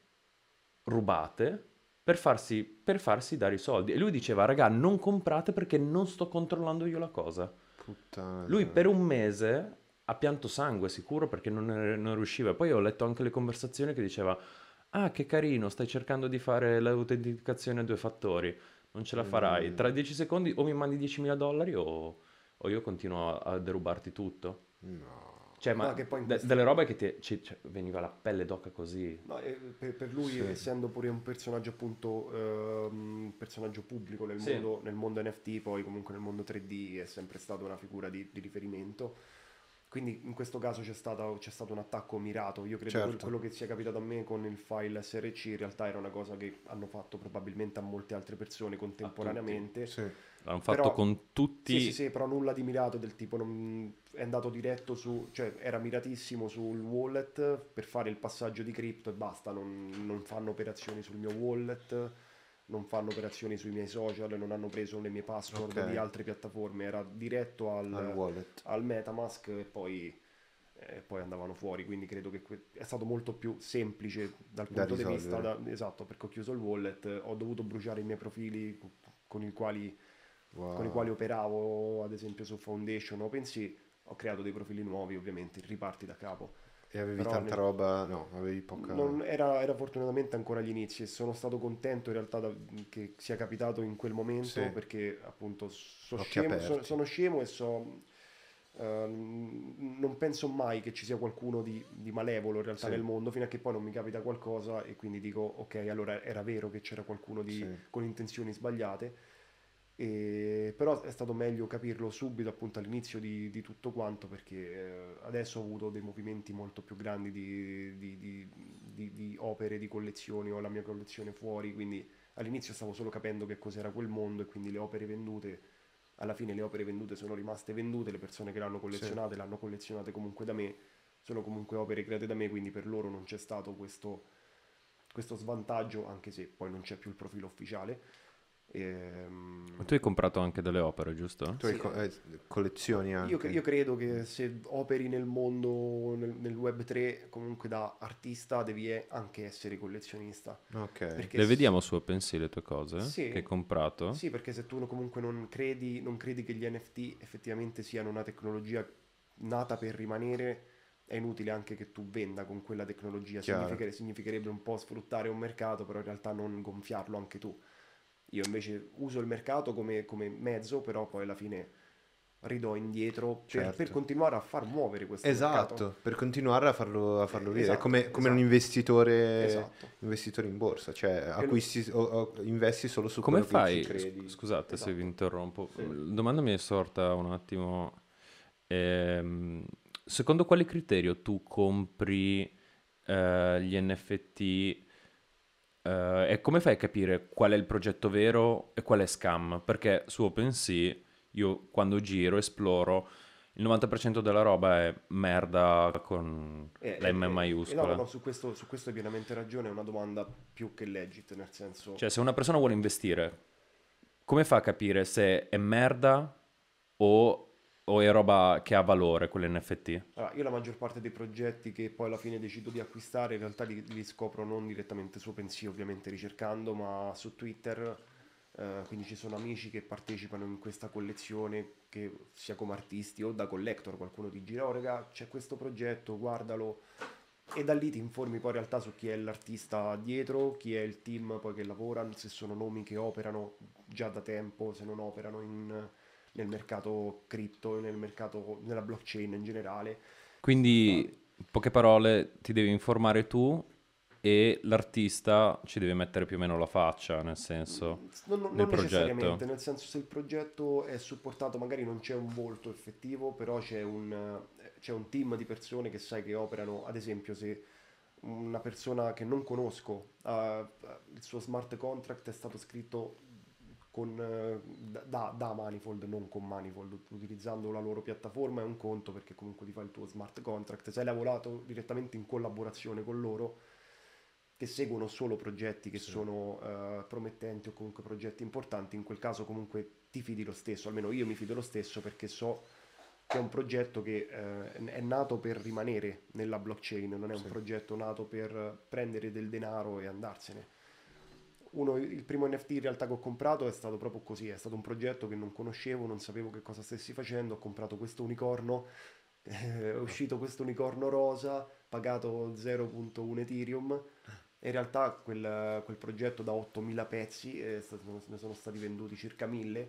rubate per farsi, per farsi dare i soldi. E lui diceva, raga, non comprate perché non sto controllando io la cosa. Puttana. Lui per un mese ha pianto sangue sicuro perché non, non riusciva. Poi ho letto anche le conversazioni che diceva: Ah, che carino, stai cercando di fare l'autenticazione a due fattori. Non ce la farai. Tra 10 secondi o mi mandi 10.000 dollari o, o io continuo a, a derubarti tutto. No. Cioè, ma poi in de- questo- delle robe che ti ci- cioè, veniva la pelle d'oca così. No, e per, per lui, Sì. essendo pure un personaggio appunto, ehm, personaggio pubblico nel, Sì. mondo, nel mondo NFT, poi comunque nel mondo 3D è sempre stata una figura di, di riferimento. Quindi in questo caso c'è, stata- c'è stato un attacco mirato. Io credo che Certo. quello che sia capitato a me con il file SRC in realtà era una cosa che hanno fatto probabilmente a molte altre persone contemporaneamente. Sì. L'hanno fatto Però- con tutti. Sì, sì, sì, però nulla di mirato del tipo non- è andato diretto su, cioè era miratissimo sul wallet per fare il passaggio di cripto e basta, non, non fanno operazioni sul mio wallet, non fanno operazioni sui miei social, non hanno preso le mie password Ok. di altre piattaforme, era diretto al, Al al Metamask e poi, e poi andavano fuori, quindi credo che que- è stato molto più semplice dal Da punto di vista, risolvere. da- esatto, perché ho chiuso il wallet, ho dovuto bruciare i miei profili con i quali Wow. con i quali operavo ad esempio su Foundation OpenSea, ho creato dei profili nuovi ovviamente, riparti da capo. E avevi Però tanta nel- roba? No, avevi poca... Non- era, era fortunatamente ancora agli inizi e sono stato contento in realtà da- che sia capitato in quel momento Sì. perché appunto so scemo, aperti. so- sono scemo e so... ehm, non penso mai che ci sia qualcuno di, di malevolo in realtà Sì. nel mondo fino a che poi non mi capita qualcosa e quindi dico ok allora era vero che c'era qualcuno di- Sì. con intenzioni sbagliate e- però è stato meglio capirlo subito appunto all'inizio di, di tutto quanto perché eh, adesso ho avuto dei movimenti molto più grandi di, di- di- di- di opere, di collezioni, ho la mia collezione fuori, quindi all'inizio stavo solo capendo che cos'era quel mondo e quindi le opere vendute, alla fine le opere vendute sono rimaste vendute, le persone che l'hanno collezionate l'hanno collezionate comunque da me, sono comunque opere create da me, quindi per loro non c'è stato questo, questo svantaggio, anche se poi non c'è più il profilo ufficiale. Ehm, Ma tu hai comprato anche delle opere, giusto? Tu hai Sì. co- eh, collezioni anche. Io, io credo che se operi nel mondo, nel, nel web 3, comunque da artista devi anche essere collezionista. Ok. Perché Le s- vediamo su OpenSea le tue cose Sì. che hai comprato? Sì, perché se tu comunque non credi, non credi che gli NFT effettivamente siano una tecnologia nata per rimanere, è inutile anche che tu venda con quella tecnologia. Chiaro. Significare- significherebbe un po' sfruttare un mercato, però in realtà non gonfiarlo anche tu. Io invece uso il mercato come, come mezzo, però poi alla fine ridò indietro per, Certo. per continuare a far muovere questo Esatto, mercato. per continuare a farlo, a farlo Eh, vivere, esatto, come, come un esatto. investitore, Esatto. investitore in borsa, cioè acquisti o, o investi solo su Come quello fai? che ci credi. sc- Scusate se Esatto. vi interrompo. Sì. La domanda mi è sorta un attimo. Ehm, secondo quale criterio tu compri eh, gli NFT eh, e come fai a capire qual è il progetto vero e qual è scam? Perché su OpenSea io quando giro, esploro, il 90% della roba è merda con Eh, la M eh, eh, maiuscola. no, no, su questo, su questo hai pienamente ragione, è una domanda più che legit, nel senso... Cioè, se una persona vuole investire, come fa a capire se è merda o o è roba che ha valore quell'NFT? Allora, io la maggior parte dei progetti che poi alla fine decido di acquistare in realtà li, li scopro non direttamente su OpenSea ovviamente ricercando ma su Twitter eh, quindi ci sono amici che partecipano in questa collezione che sia come artisti o da collector qualcuno ti gira oh raga c'è questo progetto guardalo e da lì ti informi poi in realtà su chi è l'artista dietro, chi è il team poi che lavora, se sono nomi che operano già da tempo, se non operano in, nel mercato cripto, nel mercato, nella blockchain in generale. Quindi, in poche parole, ti devi informare tu e l'artista ci deve mettere più o meno la faccia, nel senso, non, non, nel non progetto. necessariamente, nel senso se il progetto è supportato, magari non c'è un volto effettivo, però c'è un, c'è un team di persone che sai che operano, ad esempio se una persona che non conosco, ha- il suo smart contract è stato scritto con, eh, da, da Manifold, non con Manifold, utilizzando la loro piattaforma è un conto perché comunque ti fa il tuo smart contract, se hai lavorato direttamente in collaborazione con loro, che seguono solo progetti che sono eh, promettenti o comunque progetti importanti, in quel caso comunque ti fidi lo stesso, almeno io mi fido lo stesso perché so che è un progetto che eh, è nato per rimanere nella blockchain, non è un progetto nato per prendere del denaro e andarsene. Uno, il primo NFT in realtà che ho comprato è stato proprio così, è stato un progetto che non conoscevo, non sapevo che cosa stessi facendo, ho comprato questo unicorno, è uscito questo unicorno rosa, pagato 0.1 Ethereum, in realtà quel, quel progetto da 8.000 pezzi stato- ne sono stati venduti circa 1.000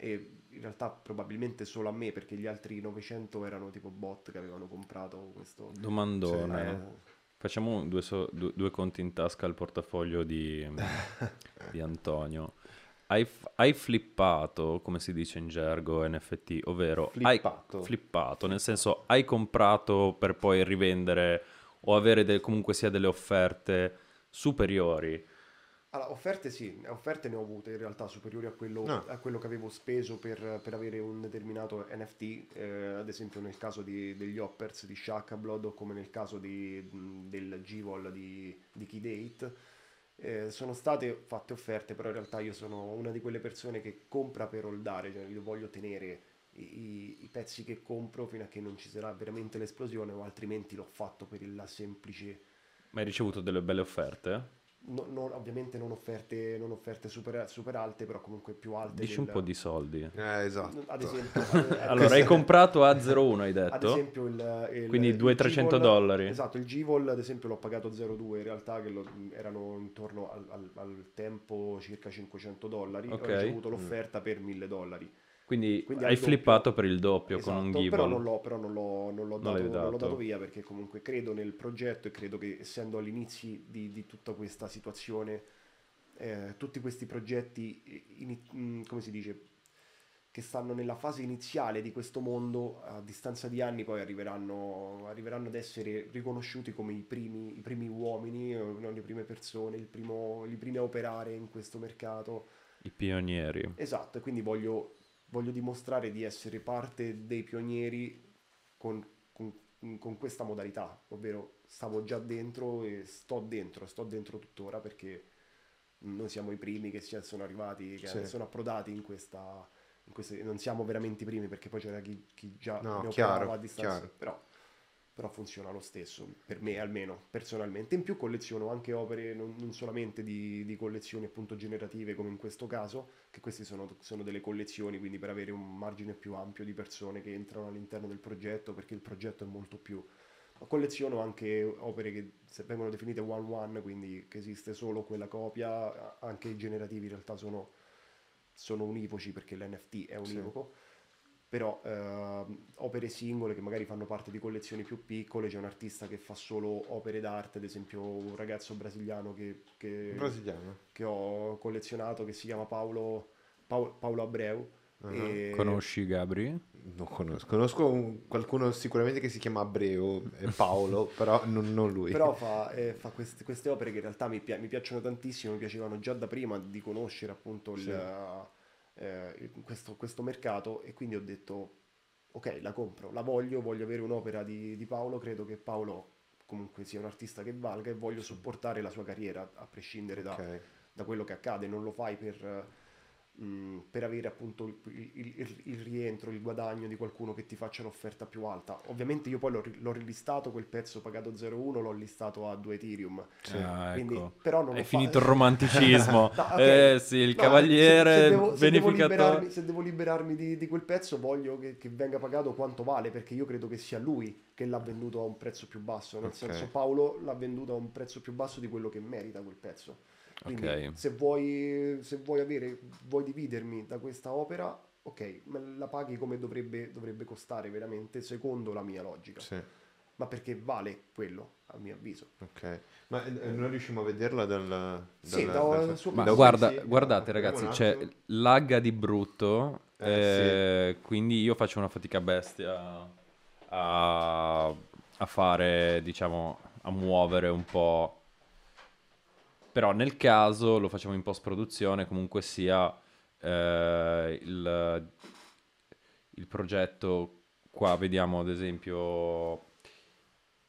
e in realtà probabilmente solo a me perché gli altri 900 erano tipo bot che avevano comprato questo... Domandone. Eh, Facciamo due, so- due- due conti in tasca al portafoglio di, di Antonio. Hai, hai flippato, come si dice in gergo NFT, ovvero Flippato. hai flippato, nel senso hai comprato per poi rivendere o avere de- comunque sia delle offerte superiori. Allora, offerte sì, offerte ne ho avute in realtà superiori a quello, No. a quello che avevo speso per, per avere un determinato NFT, eh, ad esempio nel caso di- degli Hoppers di Shakablood o come nel caso di- del G-Wall di, di Keydate. Eh, sono state fatte offerte, però in realtà io sono una di quelle persone che compra per holdare, cioè io voglio tenere i, i- pezzi che compro fino a che non ci sarà veramente l'esplosione o altrimenti l'ho fatto per il semplice Ma hai ricevuto delle belle offerte? No- non- ovviamente non offerte, non offerte super, super alte, però comunque più alte. Dici un del- po' di soldi. Eh, esatto. Ad esempio, ad- ad- Allora, hai comprato a 0,1 hai ad detto? esempio il, il- Quindi il 200-300 G-Wall- dollari. Esatto, il G-Wall ad esempio l'ho pagato 0,2 in realtà che lo- erano intorno al, al- al tempo circa 500 dollari. Ok. Ho ricevuto l'offerta per 1000 dollari. Quindi, Quindi hai flippato per il doppio con un Esatto, give però non l'ho, però non l'ho, non l'ho Non dato, l'hai non l'ho dato. dato via perché comunque credo nel progetto e credo che essendo all'inizio di, di tutta questa situazione, eh, tutti questi progetti, eh, ini- mm, come si dice, che stanno nella fase iniziale di questo mondo, a distanza di anni poi arriveranno, arriveranno ad essere riconosciuti come i primi, i primi uomini, eh, no, le prime persone, il primo, i primi a operare in questo mercato. i pionieri. Esatto, e quindi voglio, voglio dimostrare di essere parte dei pionieri con, con- con questa modalità, ovvero stavo già dentro e sto dentro, sto dentro tuttora perché noi siamo i primi che sono arrivati, che Sì. sono approdati in questa... in queste- non siamo veramente i primi perché poi c'era chi, chi già No, ne chiaro, operava a distanza, chiaro. però però funziona lo stesso, per me almeno, personalmente. In più colleziono anche opere non, non solamente di, di collezioni appunto generative come in questo caso, che queste sono, sono delle collezioni, quindi per avere un margine più ampio di persone che entrano all'interno del progetto, perché il progetto è molto più... Ma colleziono anche opere che vengono definite one-one, quindi che esiste solo quella copia, anche i generativi in realtà sono, sono univoci perché l'NFT è univoco però ehm, opere singole che magari fanno parte di collezioni più piccole, c'è un artista che fa solo opere d'arte, ad esempio un ragazzo brasiliano che, che- Brasiliano. che ho collezionato che si chiama Paolo, Pao- Paolo Abreu. Ah, e- Conosci Gabri? Non conosco. Conosco un- qualcuno sicuramente che si chiama Abreu e Paolo, però non, non lui. Però fa, eh, fa queste, queste opere che in realtà mi, pia- mi piacciono tantissimo, mi piacevano già da prima di conoscere appunto il, Sì. Eh, questo, questo mercato e quindi ho detto ok la compro, la voglio, voglio avere un'opera di, di Paolo, credo che Paolo comunque sia un artista che valga e voglio supportare la sua carriera a prescindere da, Ok. da quello che accade, non lo fai per... mh, per avere appunto il, il- il- rientro, il guadagno di qualcuno che ti faccia l'offerta più alta. Ovviamente io poi l'ho, l'ho rilistato, quel pezzo pagato 0,1 l'ho listato a 2 Ethereum. Ah, Quindi, ecco. però non È ho fa- finito il romanticismo. No, ok. Eh sì, il No, cavaliere se, se devo, se devo beneficatore. liberarmi, se devo liberarmi di, di quel pezzo voglio che, che venga pagato quanto vale perché io credo che sia lui che l'ha venduto a un prezzo più basso nel Ok. senso Paolo l'ha venduto a un prezzo più basso di quello che merita quel pezzo quindi Ok. se vuoi se vuoi avere vuoi dividermi da questa opera ok me la paghi come dovrebbe, dovrebbe costare veramente secondo la mia logica Sì, ma perché vale quello a mio avviso ok. Ma eh, noi riusciamo a vederla dal... Sì, dal- da- dal- su- Ma da guarda, Wiki? guardate ragazzi, c'è attimo. lagga di brutto, Eh, eh, quindi io faccio una fatica bestia a, a fare, diciamo, a muovere un po'. Però nel caso lo facciamo in post-produzione, comunque sia eh, il, il progetto, qua vediamo ad esempio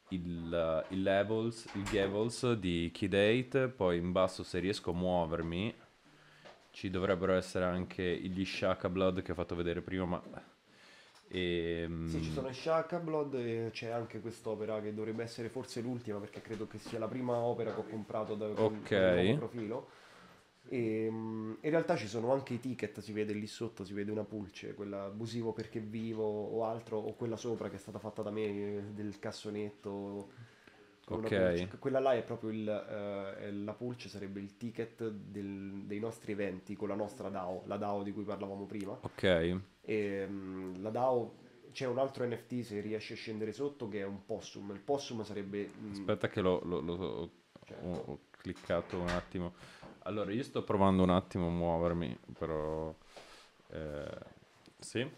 il, il levels, il Gavels di Key poi in basso se riesco a muovermi ci dovrebbero essere anche gli Shaka Blood che ho fatto vedere prima, ma... ehm, Sì, ci sono i Shaka Blood e c'è anche quest'opera che dovrebbe essere forse l'ultima perché credo che sia la prima opera che ho comprato da con, Ok. con il nuovo profilo. E, mm, in realtà ci sono anche i ticket, si vede lì sotto, si vede una pulce, quella abusivo perché vivo o altro, o quella sopra che è stata fatta da me eh, del cassonetto. Ok. Quella là è proprio il, è la pulce, sarebbe il ticket del- dei nostri eventi con la nostra DAO, la DAO di cui parlavamo prima. Ok, E, mm, la DAO c'è un altro NFT se riesce a scendere sotto che è un possum. Il possum sarebbe. mm, aspetta che lo, lo- lo- ho, Certo. ho cliccato un attimo. Allora, io sto provando un attimo a muovermi, però... eh, sì?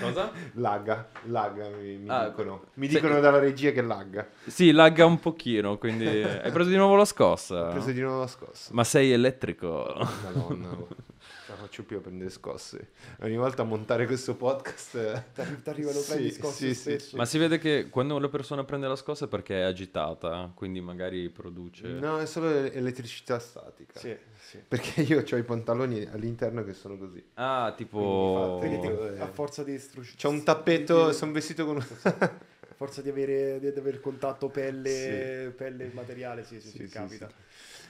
Cosa? Lagga, lagga mi, mi Ah, dicono. Mi se- dicono dalla regia che lagga. Sì, lagga un pochino, quindi... Hai preso di nuovo la scossa? Ho preso di nuovo la scossa. Ma sei elettrico? Madonna. non la faccio più a prendere scosse. Ogni volta a montare questo podcast... eh, ti arri- ti arrivano sì, prendi scosse sì, sì. Ma si vede che quando una persona prende la scossa è perché è agitata, quindi magari produce... No, è solo elettricità statica. Sì, sì. Perché io ho i pantaloni all'interno che sono così. Ah, tipo... Quindi Quindi Oh. ti- a forza di strusci- C'ho un tappeto, di- sono vestito con un... a forza di avere, di avere contatto pelle, Sì. pelle materiale, sì, sì, Sì, sì, sì, capita. sì.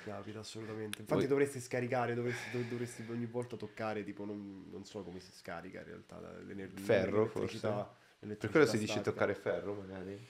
Capita assolutamente. Infatti Poi- dovresti scaricare, dovresti, dov- dovresti ogni volta toccare, tipo non, non so come si scarica in realtà l'ener- Ferro, forse. Per quello si dice statica. toccare ferro, magari.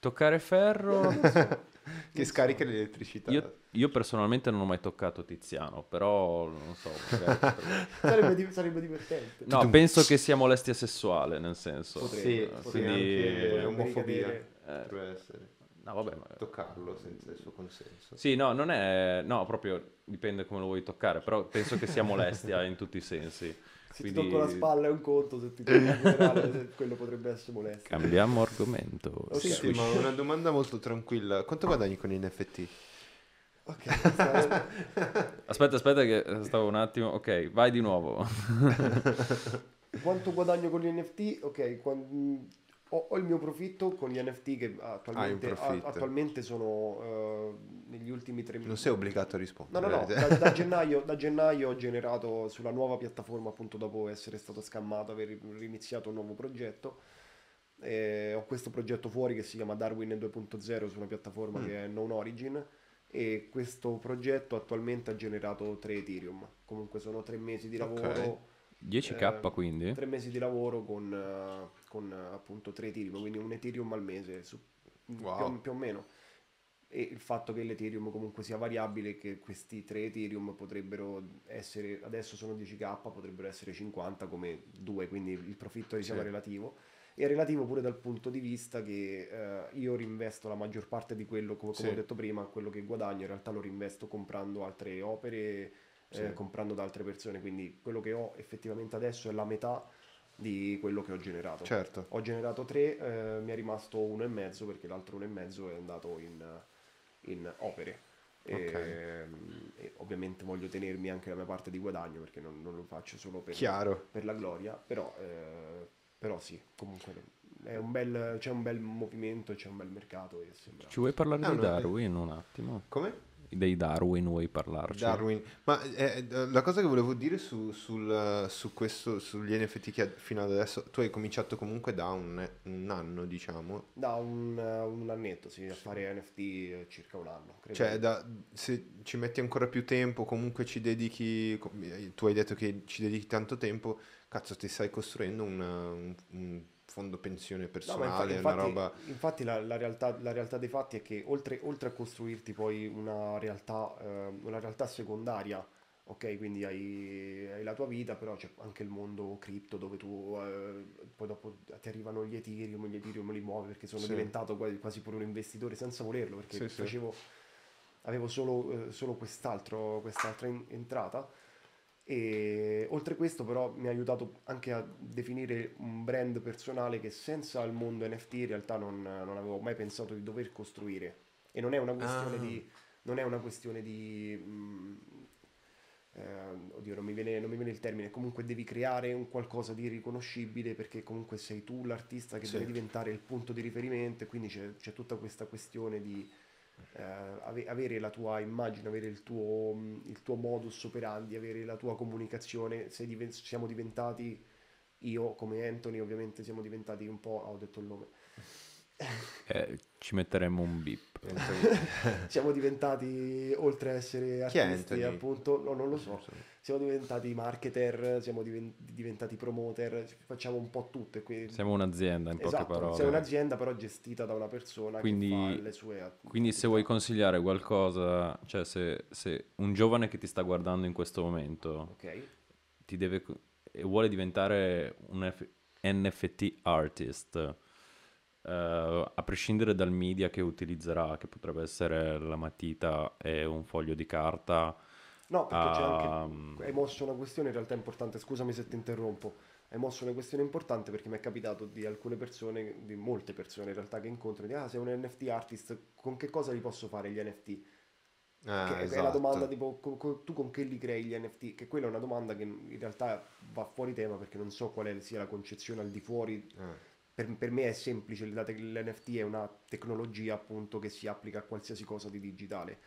Toccare ferro... Che scarica l'elettricità. Io, io personalmente non ho mai toccato Tiziano, però non so. magari- Sarebbe, di- sarebbe divertente. no, penso che sia molestia sessuale, nel senso. Potrebbe, Sì, sì, potrebbe quindi- anche omofobia. Eh, Potrebbe essere. No, vabbè, ma- Toccarlo senza il suo consenso. Sì, no, non è... No, proprio dipende come lo vuoi toccare, però penso che sia molestia in tutti i sensi. Se Quindi- ti tocco la spalla è un conto, se ti tocco in generale quello potrebbe essere molesto. Cambiamo argomento. Ok. Sì, sì, ma una domanda molto tranquilla. Quanto guadagni con gli NFT? Ok, Aspetta, aspetta che stavo un attimo. Ok, vai di nuovo. quanto guadagno con gli NFT? Ok, quan- ho, ho il mio profitto con gli NFT che attualmente, Ah, attualmente sono eh, negli ultimi tre mesi. Non sei obbligato a No, rispondere. no, no, da, da gennaio, da gennaio ho generato sulla nuova piattaforma, appunto dopo essere stato scammato, aver iniziato un nuovo progetto. Eh, ho questo progetto fuori che si chiama Darwin 2.0 su una piattaforma Mm. che è Non Origin e questo progetto attualmente ha generato 3 Ethereum. Comunque sono tre mesi di lavoro. 10k eh, quindi? Tre mesi di lavoro con, eh, con, eh, appunto 3 Ethereum, quindi un Ethereum al mese su- Wow. più, più o meno. E il fatto che l'Ethereum comunque sia variabile, che questi 3 Ethereum potrebbero essere, adesso sono 10k, potrebbero essere 50 come 2, quindi il profitto diciamo Sì. è relativo. E è relativo pure dal punto di vista che eh, io rinvesto la maggior parte di quello, come, come Sì. ho detto prima, quello che guadagno, in realtà lo rinvesto comprando altre opere, eh, Sì. comprando da altre persone, quindi quello che ho effettivamente adesso è la metà di quello che ho generato. Certo. Ho generato tre, eh, mi è rimasto uno e mezzo perché l'altro uno e mezzo è andato in, in opere. E, Ok. e ovviamente voglio tenermi anche la mia parte di guadagno perché non, non lo faccio solo per, Chiaro. per la gloria, però, eh, però sì, comunque è un bel, c'è un bel movimento, c'è un bel mercato e sembra... Ci vuoi parlare No, di Darwin un attimo? Come? Dei Darwin vuoi parlarci? Darwin, ma eh, la cosa che volevo dire su, sul, su questo, sugli NFT che fino ad adesso, tu hai cominciato comunque da un, un anno, diciamo. Da un, un, annetto, sì, a fare NFT circa un anno. Credo. Cioè, da, se ci metti ancora più tempo, comunque ci dedichi, tu hai detto che ci dedichi tanto tempo, cazzo ti stai costruendo un, un, un fondo pensione personale, no, infatti, una roba... Infatti la, la, realtà, la, realtà, dei fatti è che oltre, oltre a costruirti poi una realtà, eh, una realtà secondaria, ok, quindi hai, hai, la tua vita, però c'è anche il mondo cripto dove tu eh, poi dopo ti arrivano gli Ethereum, gli Ethereum li muovi perché sono sì. diventato quasi, quasi, pure un investitore senza volerlo, perché sì, facevo, sì. avevo solo, eh, solo quest'altro, quest'altra entrata e oltre a questo però mi ha aiutato anche a definire un brand personale che senza il mondo NFT in realtà non, non avevo mai pensato di dover costruire. E non è una questione ah. di... Non è una questione di mh, mm, eh, oddio, non mi, viene, non mi, viene, il termine. Comunque devi creare un qualcosa di riconoscibile perché comunque sei tu l'artista che sì. deve diventare il punto di riferimento e quindi c'è, c'è tutta questa questione di eh, ave- avere la tua immagine, avere il tuo, il tuo, modus operandi, avere la tua comunicazione. Diven- siamo diventati, io come Anthony ovviamente siamo diventati un po', ho detto il nome, eh, ci metteremo un bip. siamo diventati, oltre a essere artisti, appunto, no, non lo so, siamo diventati marketer, siamo diventati promoter, facciamo un po' tutto. Quindi... Siamo un'azienda, in esatto, poche parole. Siamo un'azienda però gestita da una persona quindi, che fa le sue attività. Quindi se vuoi consigliare qualcosa, cioè se, se, un giovane che ti sta guardando in questo momento okay. ti deve, e vuole diventare un F- NFT artist Uh, a prescindere dal media che utilizzerà, che potrebbe essere la matita e un foglio di carta. No, perché uh, c'è anche, ehm, hai mosso una questione in realtà importante, scusami se ti interrompo, hai mosso una questione importante perché mi è capitato di alcune persone, di molte persone in realtà che incontro, di ah sei un NFT artist, con che cosa li posso fare gli NFT? Ah, che esatto. è la domanda tipo tu con che li crei gli NFT? Che quella è una domanda che in realtà va fuori tema perché non so qual è sia la concezione al di fuori. Ah per, per, me è semplice, l'NFT è una tecnologia appunto che si applica a qualsiasi cosa di digitale.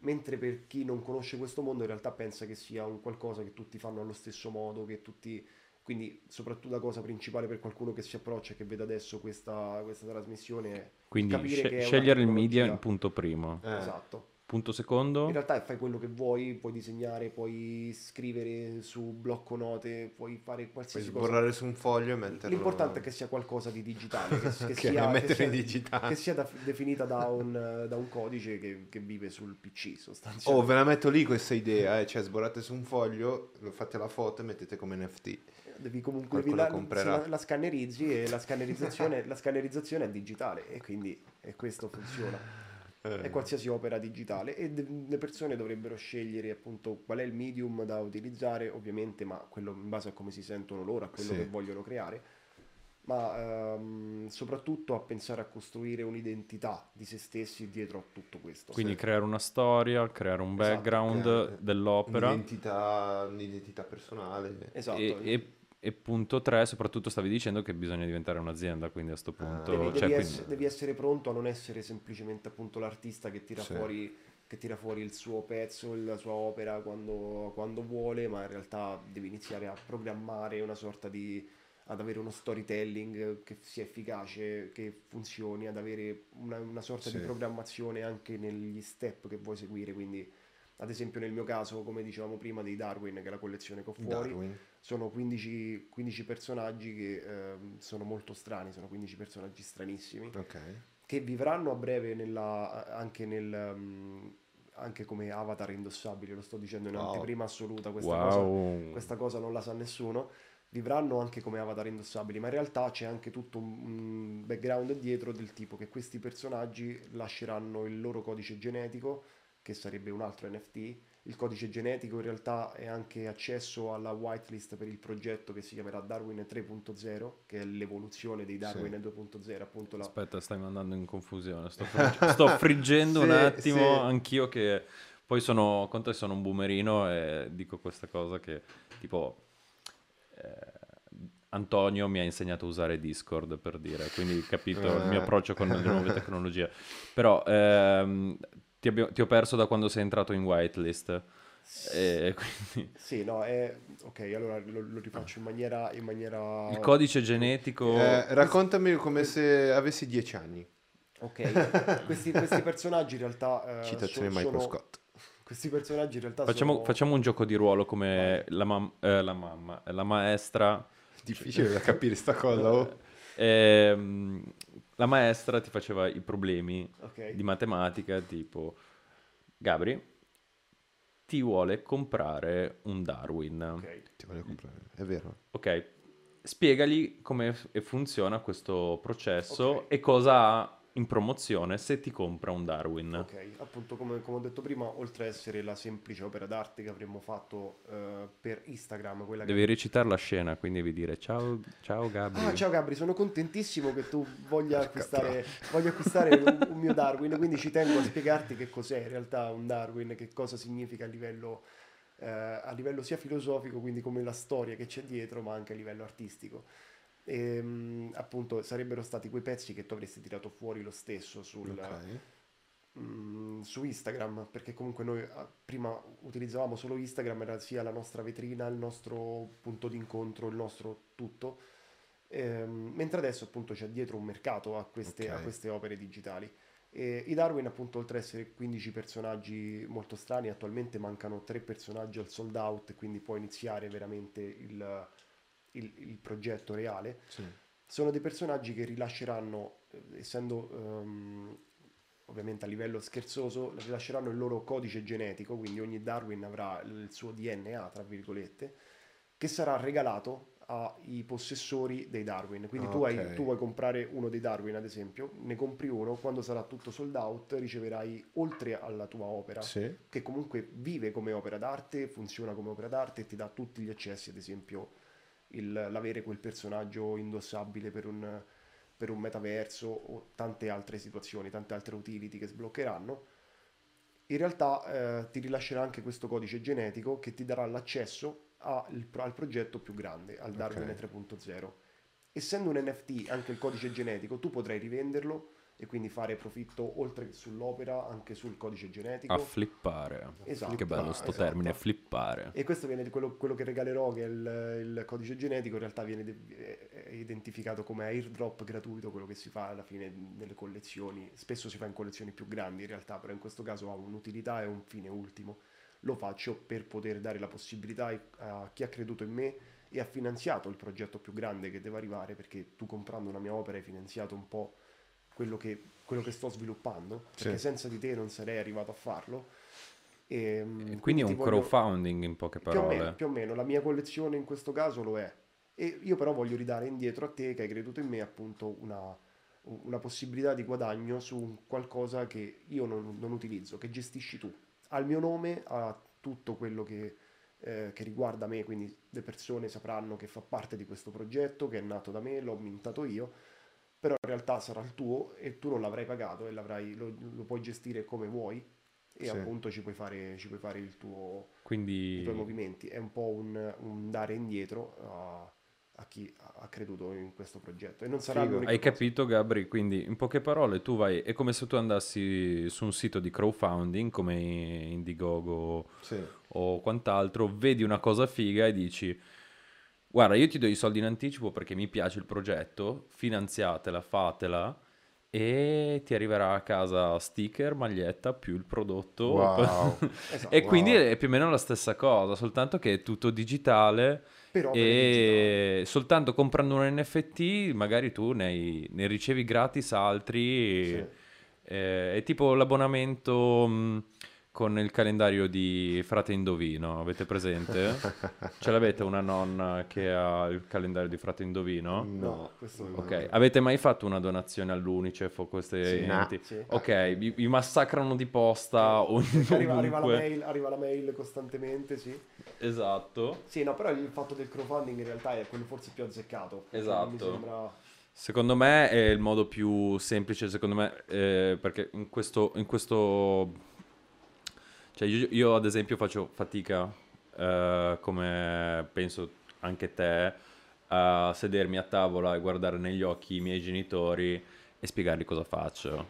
Mentre per chi non conosce questo mondo in realtà pensa che sia un qualcosa che tutti fanno allo stesso modo, che tutti... Quindi soprattutto la cosa principale per qualcuno che si approccia e che vede adesso questa, questa trasmissione è Quindi capire sc- che è scegliere il media è il punto primo. Eh. Esatto Punto secondo. In realtà fai quello che vuoi, puoi disegnare, puoi scrivere su blocco note, puoi fare qualsiasi puoi cosa. Puoi sborrare su un foglio e metterlo. L'importante è che sia qualcosa di digitale, che, che, sia, che sia, digitale. che sia da, definita da un, da un codice che, che, vive sul PC sostanzialmente. Oh, ve la metto lì questa idea, eh? cioè sborrate su un foglio, fate la foto e mettete come NFT. Devi comunque la, la, la, scannerizzi e la scannerizzazione, la scannerizzazione è digitale e quindi e questo funziona eh. e qualsiasi opera digitale e le persone dovrebbero scegliere appunto qual è il medium da utilizzare ovviamente ma quello in base a come si sentono loro a quello sì. che vogliono creare ma ehm, soprattutto a pensare a costruire un'identità di se stessi dietro a tutto questo. Quindi sì. creare una storia, creare un esatto, background creare dell'opera. Un'identità, un'identità personale. Esatto. E, e e punto 3, soprattutto stavi dicendo che bisogna diventare un'azienda, quindi a questo ah. punto... Devi, cioè, devi, quindi... essere, devi, essere, pronto a non essere semplicemente appunto l'artista che tira, sì. fuori, che tira fuori, il suo pezzo, la sua opera quando, quando, vuole, ma in realtà devi iniziare a programmare una sorta di... ad avere uno storytelling che sia efficace, che funzioni, ad avere una, una sorta sì. di programmazione anche negli step che vuoi seguire, quindi ad esempio nel mio caso, come dicevamo prima, dei Darwin, che è la collezione che ho fuori, Darwin. sono 15, 15, personaggi che eh, sono molto strani, sono 15 personaggi stranissimi, okay. che vivranno a breve nella, anche nel... Um, anche come avatar indossabile, lo sto dicendo in wow. anteprima assoluta, questa, wow. cosa, questa cosa non la sa nessuno vivranno anche come avatar indossabili, ma in realtà c'è anche tutto un background dietro del tipo che questi personaggi lasceranno il loro codice genetico che sarebbe un altro NFT. Il codice genetico in realtà è anche accesso alla whitelist per il progetto che si chiamerà Darwin 3.0, che è l'evoluzione dei Darwin sì. 2.0. Appunto la... Aspetta, stai mandando in confusione. Sto, frigg- sto friggendo sì, un attimo, sì. anch'io che poi sono, conto che sono un boomerino e dico questa cosa che tipo... Eh, Antonio mi ha insegnato a usare Discord per dire, quindi capito il mio approccio con le nuove tecnologie. Però ehm, ti, abbia- ti ho perso da quando sei entrato in whitelist. E quindi Sì, no, è... ok, allora lo, lo rifaccio in maniera... In maniera... il codice genetico... Eh, raccontami come se avessi dieci anni. Ok, questi, questi personaggi in realtà... eh, Citazione so- Michael sono- Scott. Questi personaggi in realtà Facciamo, sono... facciamo un gioco di ruolo come la, mam- eh, la mamma, la maestra. Difficile da capire sta cosa. oh. Ehm, la maestra ti faceva i problemi Ok. di matematica, tipo Gabri ti vuole comprare un Darwin. Ok. Ti voglio comprare, è vero. Ok, spiegagli come funziona questo processo Ok. e cosa ha in promozione se ti compra un Darwin. Ok, appunto come, come ho detto prima, oltre a essere la semplice opera d'arte che avremmo fatto eh, per Instagram, quella Devi che... recitare la scena, quindi devi dire ciao, ciao Gabri. Ah, ciao Gabri, sono contentissimo che tu voglia acquistare, voglia acquistare un, un mio Darwin, quindi ci tengo a spiegarti che cos'è in realtà un Darwin, che cosa significa a livello, eh, a livello sia filosofico, quindi come la storia che c'è dietro, ma anche a livello artistico. E, mh, appunto sarebbero stati quei pezzi che tu avresti tirato fuori lo stesso sul, Ok. mm, su Instagram, perché comunque noi ah, prima utilizzavamo solo Instagram, era sia la nostra vetrina, il nostro punto d'incontro, il nostro tutto, Ehm, mentre adesso appunto c'è dietro un mercato a queste, a Ok. queste opere digitali. E I Darwin appunto oltre ad essere 15 personaggi molto strani, attualmente mancano 3 personaggi al sold out, quindi può iniziare veramente il, il- il progetto reale Sì. sono dei personaggi che rilasceranno, eh, essendo ehm, ovviamente a livello scherzoso, rilasceranno il loro codice genetico, quindi ogni Darwin avrà il suo DNA, tra virgolette, che sarà regalato ai possessori dei Darwin. Quindi tu, hai- tu vuoi comprare uno dei Darwin, ad esempio, ne compri uno, quando sarà tutto sold out riceverai, oltre alla tua opera, Sì. che comunque vive come opera d'arte, funziona come opera d'arte e ti dà tutti gli accessi, ad esempio il- l'avere quel personaggio indossabile per un, per un metaverso o tante altre situazioni, tante altre utility che sbloccheranno. In realtà eh, ti rilascerà anche questo codice genetico che ti darà l'accesso al, al progetto più grande, al Darwin Ok. 3.0. Essendo un NFT anche il codice genetico, tu potrai rivenderlo e quindi fare profitto oltre che sull'opera anche sul codice genetico. A flippare. Esatto. Che bello sto Esatto. termine, flippare. E questo viene quello, quello che regalerò, che è il, il codice genetico, in realtà viene de- identificato come airdrop gratuito, quello che si fa alla fine nelle collezioni. Spesso si fa in collezioni più grandi in realtà, però in questo caso ha un'utilità e un fine ultimo. Lo faccio per poter dare la possibilità a chi ha creduto in me e ha finanziato il progetto più grande che deve arrivare, perché tu comprando una mia opera hai finanziato un po' quello che, quello che sto sviluppando, perché Sì. senza di te non sarei arrivato a farlo. E, E quindi è ti un voglio- crowdfunding in poche più o, parole. meno, più o meno, la mia collezione in questo caso lo è. E io però voglio ridare indietro a te che hai creduto in me appunto una, una possibilità di guadagno su qualcosa che io non, non utilizzo, che gestisci tu. Al mio nome, a tutto quello che, eh, che riguarda me, quindi le persone sapranno che fa parte di questo progetto, che è nato da me, l'ho mintato io, però in realtà sarà il tuo e tu non l'avrai pagato e lo, lo puoi gestire come vuoi e Sì. appunto ci puoi fare, ci puoi fare il tuo, i Quindi tuoi movimenti. È un po' un, un dare indietro a, a chi ha creduto in questo progetto. E non sarà Figo. hai cosa. capito Gabri? Quindi in poche parole tu vai, è come se tu andassi su un sito di crowdfunding come Indiegogo Sì. o quant'altro, vedi una cosa figa e dici guarda io ti do i soldi in anticipo perché mi piace il progetto, finanziatela, fatela e ti arriverà a casa sticker, maglietta più il prodotto. Wow. Esatto. e quindi Wow. è più o meno la stessa cosa, soltanto che è tutto digitale Però per e soltanto comprando un NFT magari tu ne, hai- ne ricevi gratis altri. Sì. Eh, è tipo l'abbonamento mh, con il calendario di Frate Indovino, avete presente? Ce l'avete una nonna che ha il calendario di Frate Indovino? No, questo no. Ok, avete mai fatto una donazione all'Unicef o queste Sì. enti? Sì. Ok, vi, vi massacrano di posta ogni Arriva, arriva la mail, arriva la mail costantemente, sì. Esatto. Sì, no, però il fatto del crowdfunding in realtà è quello forse più azzeccato. Cioè, Esatto. Mi sembra... Secondo me è il modo più semplice, secondo me, eh, perché in questo, in questo... Cioè io, io, ad esempio faccio fatica, eh, come penso anche te, a sedermi a tavola e guardare negli occhi i miei genitori e spiegargli cosa faccio.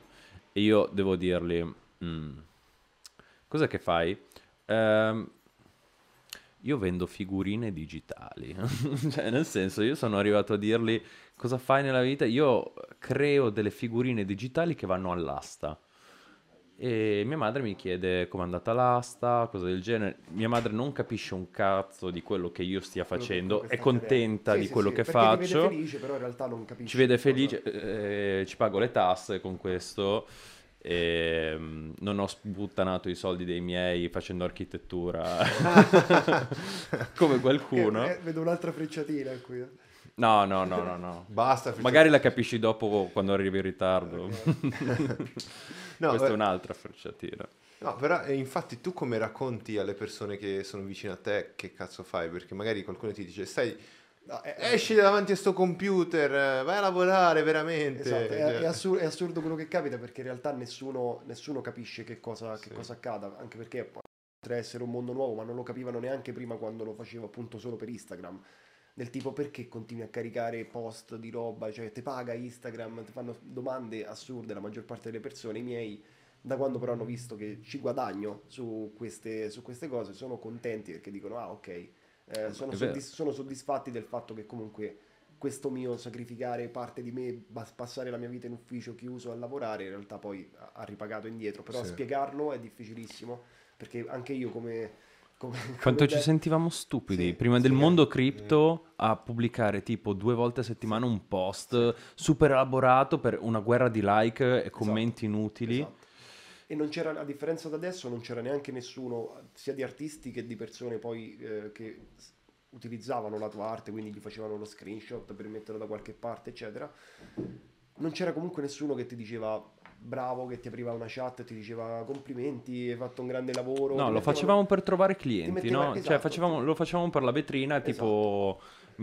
E io devo dirgli, "Mm, cos'è che fai? Ehm, io vendo figurine digitali, cioè nel senso io sono arrivato a dirgli cosa fai nella vita? Io creo delle figurine digitali che vanno all'asta. E mia madre mi chiede com'è andata l'asta, cose del genere. Mia madre non capisce un cazzo di quello che io stia facendo, è contenta vedendo. di Sì, quello sì, che sì, faccio. Ti vede felice, però in realtà non capisce. Ci vede felice, eh, ci pago le tasse con questo. E, mm, non ho sbuttanato i soldi dei miei facendo architettura come qualcuno. Eh, eh, vedo un'altra frecciatina qui. eh. No, no, no, no, no. Basta. Magari la capisci dopo quando arrivi in ritardo. No, Questa eh, è un'altra frecciatina. No, però eh, infatti tu come racconti alle persone che sono vicine a te che cazzo fai? Perché magari qualcuno ti dice stai No, è- esci davanti a sto computer, eh, vai a lavorare veramente. Esatto, è, Cioè, è assur- è assurdo quello che capita perché in realtà nessuno, nessuno capisce che cosa, che Sì. cosa accada, anche perché potrebbe essere un mondo nuovo, ma non lo capivano neanche prima quando lo facevo appunto solo per Instagram. Del tipo perché continui a caricare post di roba, cioè ti paga Instagram, ti fanno domande assurde la maggior parte delle persone, i miei da quando però hanno visto che ci guadagno su queste, su queste cose sono contenti perché dicono ah ok, eh, sono, È vero. soddisf- sono soddisfatti del fatto che comunque questo mio sacrificare parte di me, passare la mia vita in ufficio chiuso a lavorare, in realtà poi ha, ha ripagato indietro, però Sì. spiegarlo è difficilissimo perché anche io come... come Quanto come ci te- sentivamo stupidi Sì, prima del sì. mondo cripto a pubblicare tipo due volte a settimana un post super elaborato per una guerra di like e commenti inutili. Esatto. E non c'era, a differenza da adesso, non c'era neanche nessuno, sia di artisti che di persone poi eh, che utilizzavano la tua arte, quindi gli facevano lo screenshot per metterlo da qualche parte, eccetera. Non c'era comunque nessuno che ti diceva bravo, che ti apriva una chat e ti diceva complimenti, hai fatto un grande lavoro. No, lo mettevano- facevamo per trovare clienti, metteva- no? Cioè, esatto. facevamo- lo facevamo per la vetrina, tipo...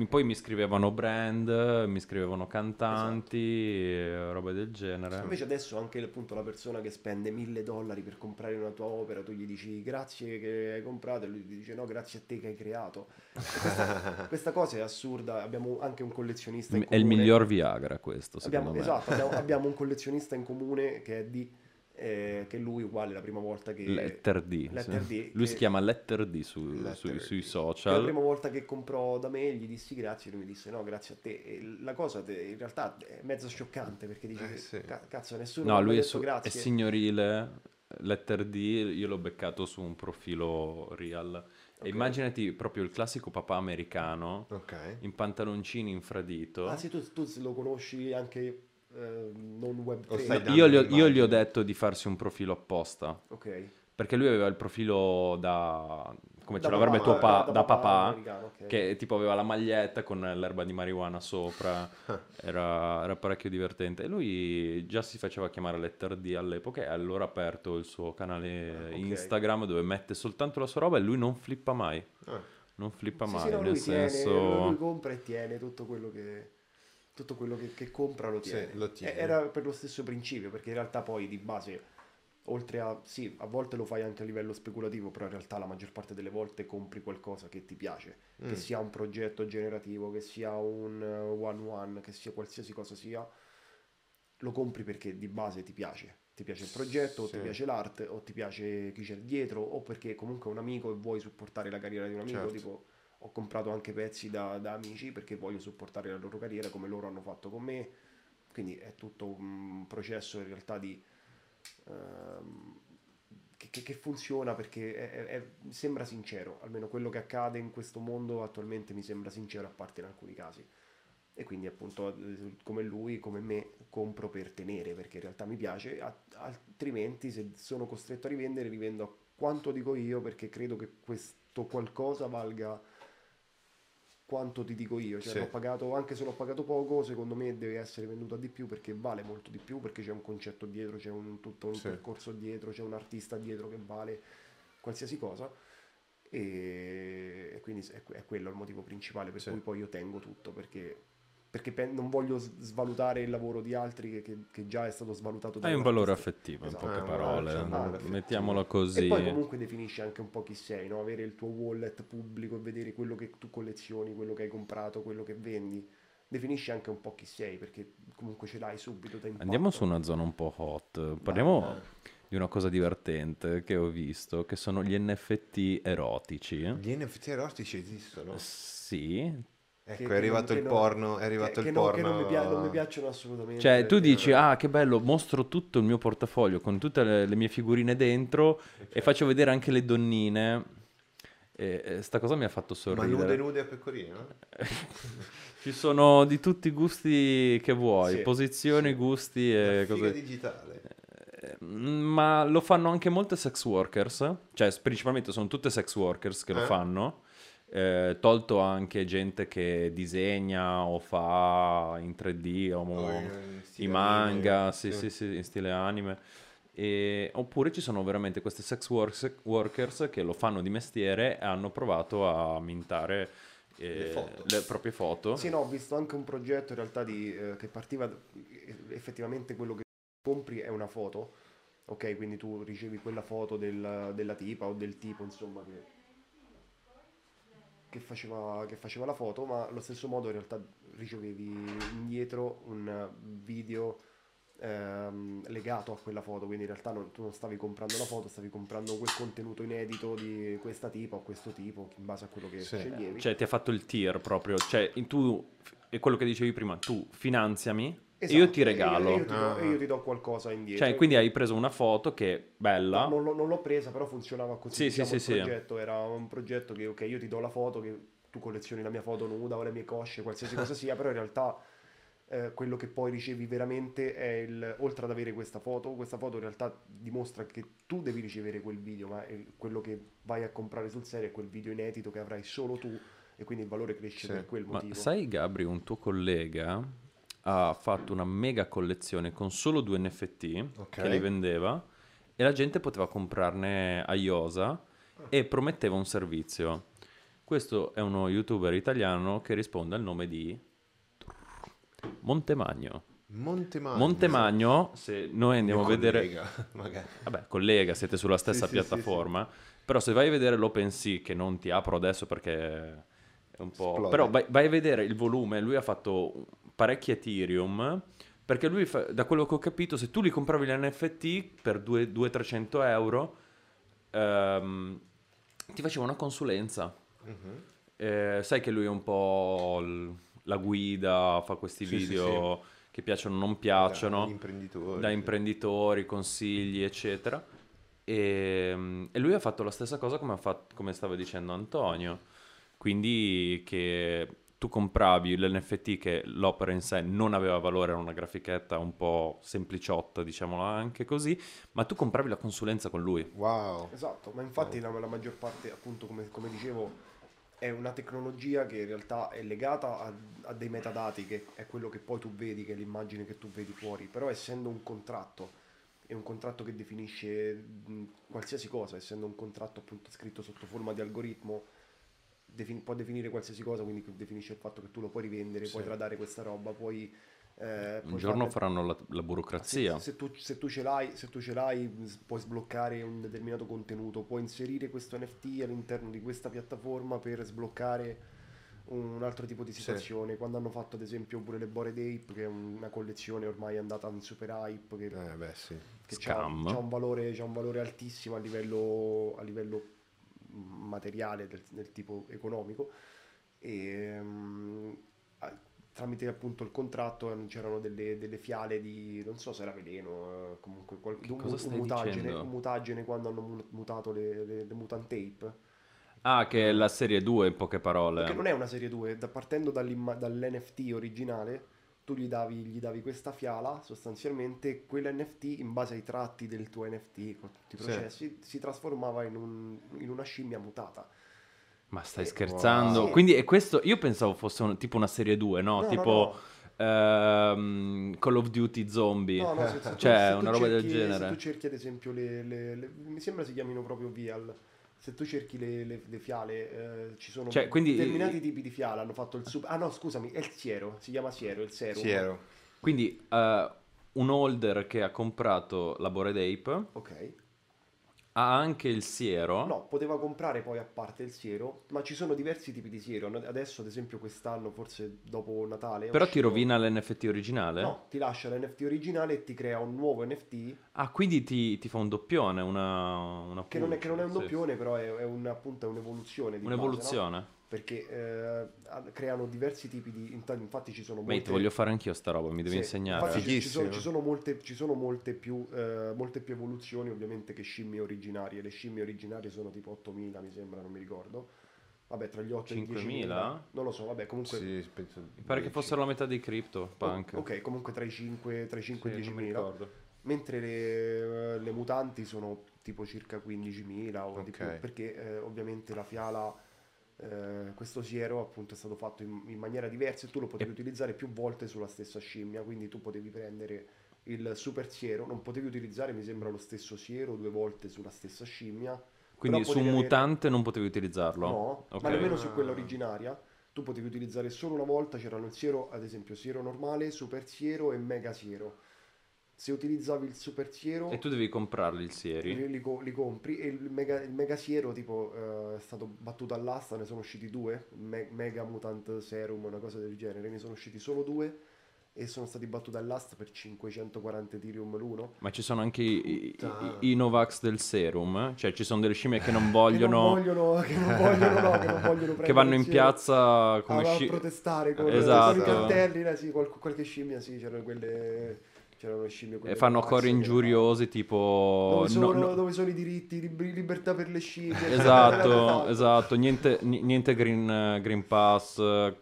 poi mi scrivevano brand, mi scrivevano cantanti, e robe del genere. Invece adesso anche appunto la persona che spende mille dollari per comprare una tua opera, tu gli dici grazie che hai comprato e lui ti dice no grazie a te che hai creato. Questa, questa cosa è assurda, abbiamo anche un collezionista in È il comune. miglior Viagra questo, Abbiamo, secondo me. esatto, abbiamo, abbiamo un collezionista in comune che è di eh, che lui uguale la prima volta che Letter D. Letter sì. D, Lui che- si chiama Letter D su- Letter sui- D. sui che la social. prima volta che comprò da me gli dissi grazie, lui mi disse no, grazie a te. E la cosa te- in realtà è mezzo scioccante perché dici Eh, sì. "Ca- cazzo, nessuno No, lui è, detto su- è grazie. signorile. Letter D, io l'ho beccato su un profilo real. E immaginati proprio il classico papà americano Ok. in pantaloncini infradito. Ah sì, tu, tu lo conosci anche eh, non web O 3. stai dando Io gli, ho, io gli ho detto di farsi un profilo apposta. Ok. Perché lui aveva il profilo da... come ce Da l'avrebbe papà, tuo pa- da- da, da papà papà, americano, ok. che tipo aveva la maglietta con l'erba di marijuana sopra, era, era parecchio divertente. E lui già si faceva chiamare Letter D all'epoca e allora ha aperto il suo canale Ah, ok. Instagram dove mette soltanto la sua roba e lui non flippa mai. Ah, Non flippa Sì, mai, sì, no, nel lui, tiene, senso... lui compra e tiene tutto quello che, tutto quello che, che compra lo Sì, tiene. lo tiene. E- Era per lo stesso principio, perché in realtà poi di base, oltre a... Sì, a volte lo fai anche a livello speculativo, però in realtà la maggior parte delle volte compri qualcosa che ti piace, Mm. che sia un progetto generativo, che sia un one-one, che sia qualsiasi cosa sia, lo compri perché di base ti piace. Ti piace il progetto, o Sì. ti piace l'arte, o ti piace chi c'è dietro, o perché comunque è un amico e vuoi supportare la carriera di un amico, Certo. tipo ho comprato anche pezzi da, da amici perché voglio supportare la loro carriera come loro hanno fatto con me. Quindi è tutto un processo in realtà di, ehm, che, che- funziona perché è- è- sembra sincero, almeno quello che accade in questo mondo attualmente mi sembra sincero, a parte in alcuni casi. E quindi appunto come lui, come me, compro per tenere perché in realtà mi piace, altrimenti se sono costretto a rivendere, rivendo a quanto dico io perché credo che questo qualcosa valga quanto ti dico io, cioè Sì. l'ho pagato, anche se l'ho pagato poco, secondo me deve essere venduto a di più perché vale molto di più, perché c'è un concetto dietro, c'è un, tutto un Sì. percorso dietro, c'è un artista dietro che vale qualsiasi cosa e, quindi è, è quello il motivo principale per Sì. cui poi io tengo tutto perché, perché pen- non voglio s- svalutare il lavoro di altri che, che- che già è stato svalutato da Hai un valore affettivo, in Esatto. poche Eh, parole. valore affettivo. Mettiamola così. E poi comunque definisce anche un po' chi sei, no? avere il tuo wallet pubblico e vedere quello che tu collezioni, quello che hai comprato, quello che vendi. Definisce anche un po' chi sei perché comunque ce l'hai subito. Andiamo su una zona un po' hot. Parliamo Vai. di una cosa divertente che ho visto, che sono gli NFT erotici. Gli NFT erotici esistono. Sì. Ecco, Che- è arrivato che il non- porno, è arrivato che, il che non- porno. che non mi, pia- non mi piacciono assolutamente. Cioè, tu perché- dici, ah, che bello, mostro tutto il mio portafoglio con tutte le, le mie figurine dentro e faccio vedere anche le donnine. E, e sta cosa mi ha fatto Ma sorridere. nude nude a pecorino? Ci sono di tutti i gusti che vuoi, Sì, posizioni, gusti e Figa cose. digitale. Eh, Ma lo fanno anche molte sex workers, cioè principalmente sono tutte sex workers che lo Eh? fanno, eh, tolto anche gente che disegna o fa in 3D o mo- O in- i manga, anime, sì, sì. sì, in stile anime. E- oppure ci sono veramente queste sex works- workers che lo fanno di mestiere e hanno provato a mintare eh, Le le proprie foto. Sì, no, ho visto anche un progetto in realtà di, eh, che partiva effettivamente quello che compri è una foto, ok? Quindi tu ricevi quella foto del- della tipa o del tipo, insomma, che, che faceva, che faceva la foto, ma allo stesso modo in realtà ricevevi indietro un video ehm, legato a quella foto, quindi in realtà non- tu non stavi comprando la foto, stavi comprando quel contenuto inedito di questa tipa o questo tipo, in base a quello che Sì. sceglievi. Cioè, ti ha fatto il tier proprio. Cioè, in- tu, è quello che dicevi prima, tu finanziami Esatto, io ti regalo. E io, ti do, Ah. io ti do qualcosa indietro. Cioè, quindi hai preso una foto che è bella. No, non, l'ho- non l'ho presa, però funzionava così. Sì, diciamo, sì, il sì. progetto era un progetto che, ok, io ti do la foto, che tu collezioni la mia foto nuda o le mie cosce, qualsiasi cosa sia, però in realtà eh, quello che poi ricevi veramente è il, oltre ad avere questa foto, questa foto in realtà dimostra che tu devi ricevere quel video, ma quello che vai a comprare sul serio è quel video inedito che avrai solo tu e quindi il valore cresce Sì. per quel Ma motivo. sai, Gabri, un tuo collega ha fatto una mega collezione con solo due NFT Ok. che li vendeva e la gente poteva comprarne a Iosa e prometteva un servizio. Questo è uno youtuber italiano che risponde al nome di Montemagno. Montemagno. Montemagno, se noi andiamo a vedere... collega, magari. Vabbè, collega, siete sulla stessa Sì, sì, sì, piattaforma. Però se vai a vedere l'OpenSea, che non ti apro adesso perché è un po'... Esplode. Però vai, vai a vedere il volume, lui ha fatto parecchi Ethereum, perché lui, fa- da quello che ho capito, se tu li compravi gli NFT per 200-300 euro, ehm, ti faceva una consulenza. Mhm. Eh, sai che lui è un po' l- la guida, fa questi Sì, sì, video che piacciono o non piacciono Da imprenditori. da imprenditori, consigli, eccetera. E, e lui ha fatto la stessa cosa come, ha fatto- come stava dicendo Antonio. Quindi che tu compravi l'NFT che l'opera in sé non aveva valore, era una grafichetta un po' sempliciotta, diciamola anche così, ma tu compravi la consulenza con lui. Wow. Esatto, ma infatti la, la maggior parte, appunto, come, come dicevo, è una tecnologia che in realtà è legata a, a dei metadati, che è quello che poi tu vedi, che è l'immagine che tu vedi fuori, però essendo un contratto, è un contratto che definisce mh, qualsiasi cosa, essendo un contratto appunto scritto sotto forma di algoritmo, defin- può definire qualsiasi cosa, quindi definisce il fatto che tu lo puoi rivendere, puoi Sì. tradare questa roba, puoi... eh, Un puoi giorno farne- faranno la, la burocrazia. se, se tu, se tu ce l'hai, se tu ce l'hai, puoi sbloccare un determinato contenuto, puoi inserire questo NFT all'interno di questa piattaforma per sbloccare un altro tipo di Sì. situazione. Quando hanno fatto ad esempio pure le Bored Ape, che è una collezione ormai andata in super hype, che, Eh beh sì. che c'ha, c'ha un valore, c'ha un valore altissimo a livello, a livello materiale del, del tipo economico. E a- tramite appunto il contratto eh, c'erano delle, delle fiale di non so se era veleno eh, comunque qual- un, mutagene, un mutagene quando hanno mu- mutato le, le, le mutant tape. Ah, che è la serie 2 in poche parole. perché non è una serie 2 da- partendo dall'NFT originale tu gli davi, gli davi questa fiala sostanzialmente e quell'NFT in base ai tratti del tuo NFT con tutti i Sì. processi si trasformava in, un- in una scimmia mutata Ma stai Eh, scherzando? wow. Sì. Quindi questo, io pensavo fosse un- tipo una serie 2, no? No, tipo no, ehm, Call of Duty Zombie. No, no, se, se tu- cioè, se una roba del cerchi- genere. Se tu cerchi ad esempio le, le- le- mi sembra si chiamino proprio Vial. Se tu cerchi le, le- le fiale, eh, ci sono Cioè, quindi- determinati tipi di fiale. Hanno fatto il sub. Ah, no, scusami, è il siero. Si chiama siero. Il serum. Siero. Quindi eh, un holder che ha comprato la Bored Ape Ok. Ha anche il siero? No, poteva comprare poi a parte il siero, ma ci sono diversi tipi di siero. Adesso, ad esempio, quest'anno, forse dopo Natale. Però ti uscito- rovina l'NFT originale? No, ti lascia l'NFT originale e ti crea un nuovo NFT Ah, quindi ti, ti fa un doppione, una, una che non è, che non è un pulce, sì. doppione, però è, è un, appunto è un'evoluzione. Di base, no? Perché eh, creano diversi tipi di... Infatti ci sono Mate, molte... voglio fare anch'io sta roba, mi devi Sì, insegnare. infatti ci, ci sono, ci sono molte, ci sono molte più, eh, molte più evoluzioni ovviamente che scimmie originarie. Le scimmie originarie sono tipo 8.000 mi sembra, non mi ricordo. Vabbè, tra gli 8 e i 5.000? 10.000. Non lo so, vabbè, comunque... Sì, penso Mi pare che 10. fossero la metà di Crypto Punk. Oh, Ok, comunque tra i 5, tra i 5 Sì, e i non mi 10.000. ricordo. Mentre le, le mutanti sono tipo circa 15.000 o di Ok. più, perché eh, ovviamente la fiala, eh, questo siero appunto è stato fatto in, in maniera diversa e tu lo potevi utilizzare più volte sulla stessa scimmia, quindi tu potevi prendere il super siero, non potevi utilizzare mi sembra lo stesso siero due volte sulla stessa scimmia. Quindi su un avere- mutante non potevi utilizzarlo? No, Ok. ma nemmeno su quella originaria. Tu potevi utilizzare solo una volta, c'erano il siero, ad esempio, siero normale, super siero e mega siero. Se utilizzavi il super siero, E tu devi comprarli il sieri? li, li li compri e il mega, il mega siero tipo eh, è stato battuto all'asta, ne sono usciti due, Me- Mega Mutant Serum, una cosa del genere, ne sono usciti solo due e sono stati battuti all'asta per 540 Ethereum l'uno. Ma ci sono anche i, i- i- Novax del serum? eh? Cioè ci sono delle scimmie che non Che vogliono... non vogliono, che non vogliono, no, che non vogliono prendere che vanno in siero. piazza come a sci- protestare con, Esatto. con i cartelli, eh, sì, qual- qualche scimmia, sì, c'erano quelle c'erano le scimmie E fanno che- ingiuriosi tipo... Dove sono, no- no- dove sono i diritti, lib- libertà per le scimmie. cioè, Esatto, esatto, niente, ni- niente green, green pass, eh,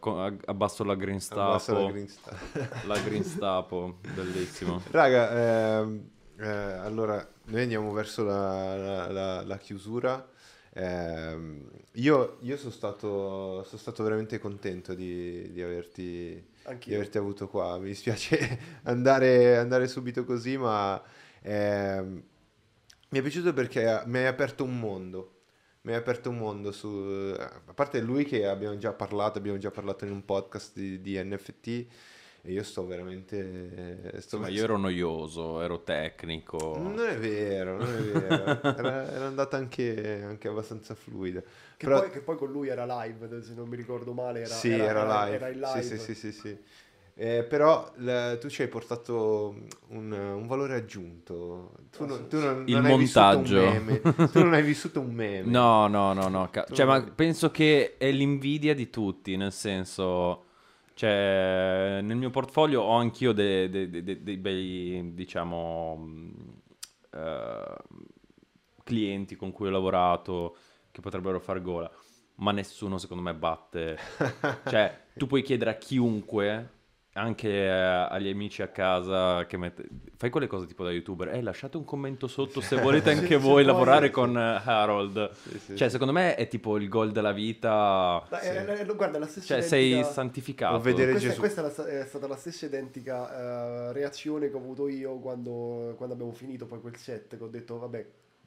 abbasso la green Abbassa la stapo, green star. la green stapo, bellissimo. Raga, ehm, eh, allora noi andiamo verso la, la- la- la chiusura. Ehm, io io sono stato, sono stato veramente contento di, di averti, di Anch'io. averti avuto qua. Mi dispiace andare, andare subito così, ma ehm, mi è piaciuto perché mi hai aperto un mondo. Mi hai aperto un mondo su... A parte lui che abbiamo già parlato, abbiamo già parlato in un podcast di, di NFT e io sto veramente... Sto Ma io ero noioso, ero tecnico. non è vero, non è vero. Era, era andata anche, anche abbastanza fluida. Che, Però- poi, che poi con lui era live, se non mi ricordo male. Era, sì, era, live. Era in live. Sì, sì, sì, sì, sì. Eh, però la- tu ci hai portato un, un valore aggiunto. Tu, non- tu non, Il non hai vissuto un montaggio. meme. Tu non hai vissuto un meme. No, no, no, no. Cioè, ma penso che è l'invidia di tutti, nel senso... Cioè, nel mio portfolio ho anch'io de- de- de- de- dei bei, diciamo, mh, eh, clienti con cui ho lavorato che potrebbero far gola, ma nessuno secondo me batte. Cioè, tu puoi chiedere a chiunque, anche eh, agli amici a casa, che mette... fai quelle cose tipo da youtuber, eh, lasciate un commento sotto se volete anche Sì, voi sì, lavorare con eh, Harold. Sì, sì, Cioè, sì. secondo me è tipo il gol della vita. Dai, eh, eh, guarda, la stessa Cioè, sei identica- santificato. O vedere Questa, Gesù. questa è, la è stata la stessa identica eh, reazione che ho avuto io quando, quando abbiamo finito poi quel set, che ho detto, vabbè,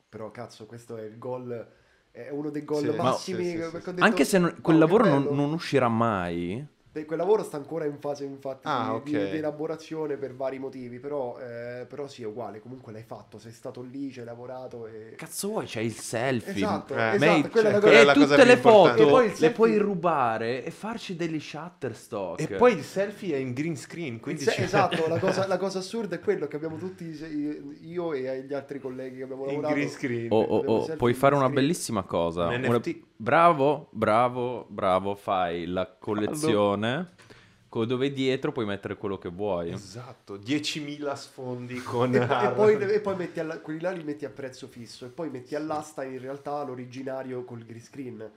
però cazzo, questo è il gol, è uno dei gol Sì, ma- massimi. sì, sì, sì. detto, Anche se non- quel "Oh, lavoro non, bello". non uscirà mai. Quel lavoro sta ancora in fase infatti Ah, di, ok. di- di elaborazione per vari motivi, però, eh, però sì, è uguale, comunque l'hai fatto, sei stato lì, ci hai lavorato e... Cazzo vuoi? C'è il selfie. Esatto, Eh, esatto, quella è la cosa- e la cosa tutte più le foto E poi il le selfie- puoi rubare e farci degli shutterstock. E poi il selfie è in green screen, quindi Se- Esatto, la cosa, la cosa assurda è quello che abbiamo tutti, io e gli altri colleghi che abbiamo in lavorato, green screen. Oh, oh, oh, selfie puoi in fare una screen. bellissima cosa. Un Una-. Bravo, bravo, bravo. Fai la collezione co- dove dietro puoi mettere quello che vuoi. Esatto, 10.000 sfondi con E, poi- e poi, e poi metti alla- quelli là li metti a prezzo fisso e poi metti all'asta in realtà l'originario col green screen.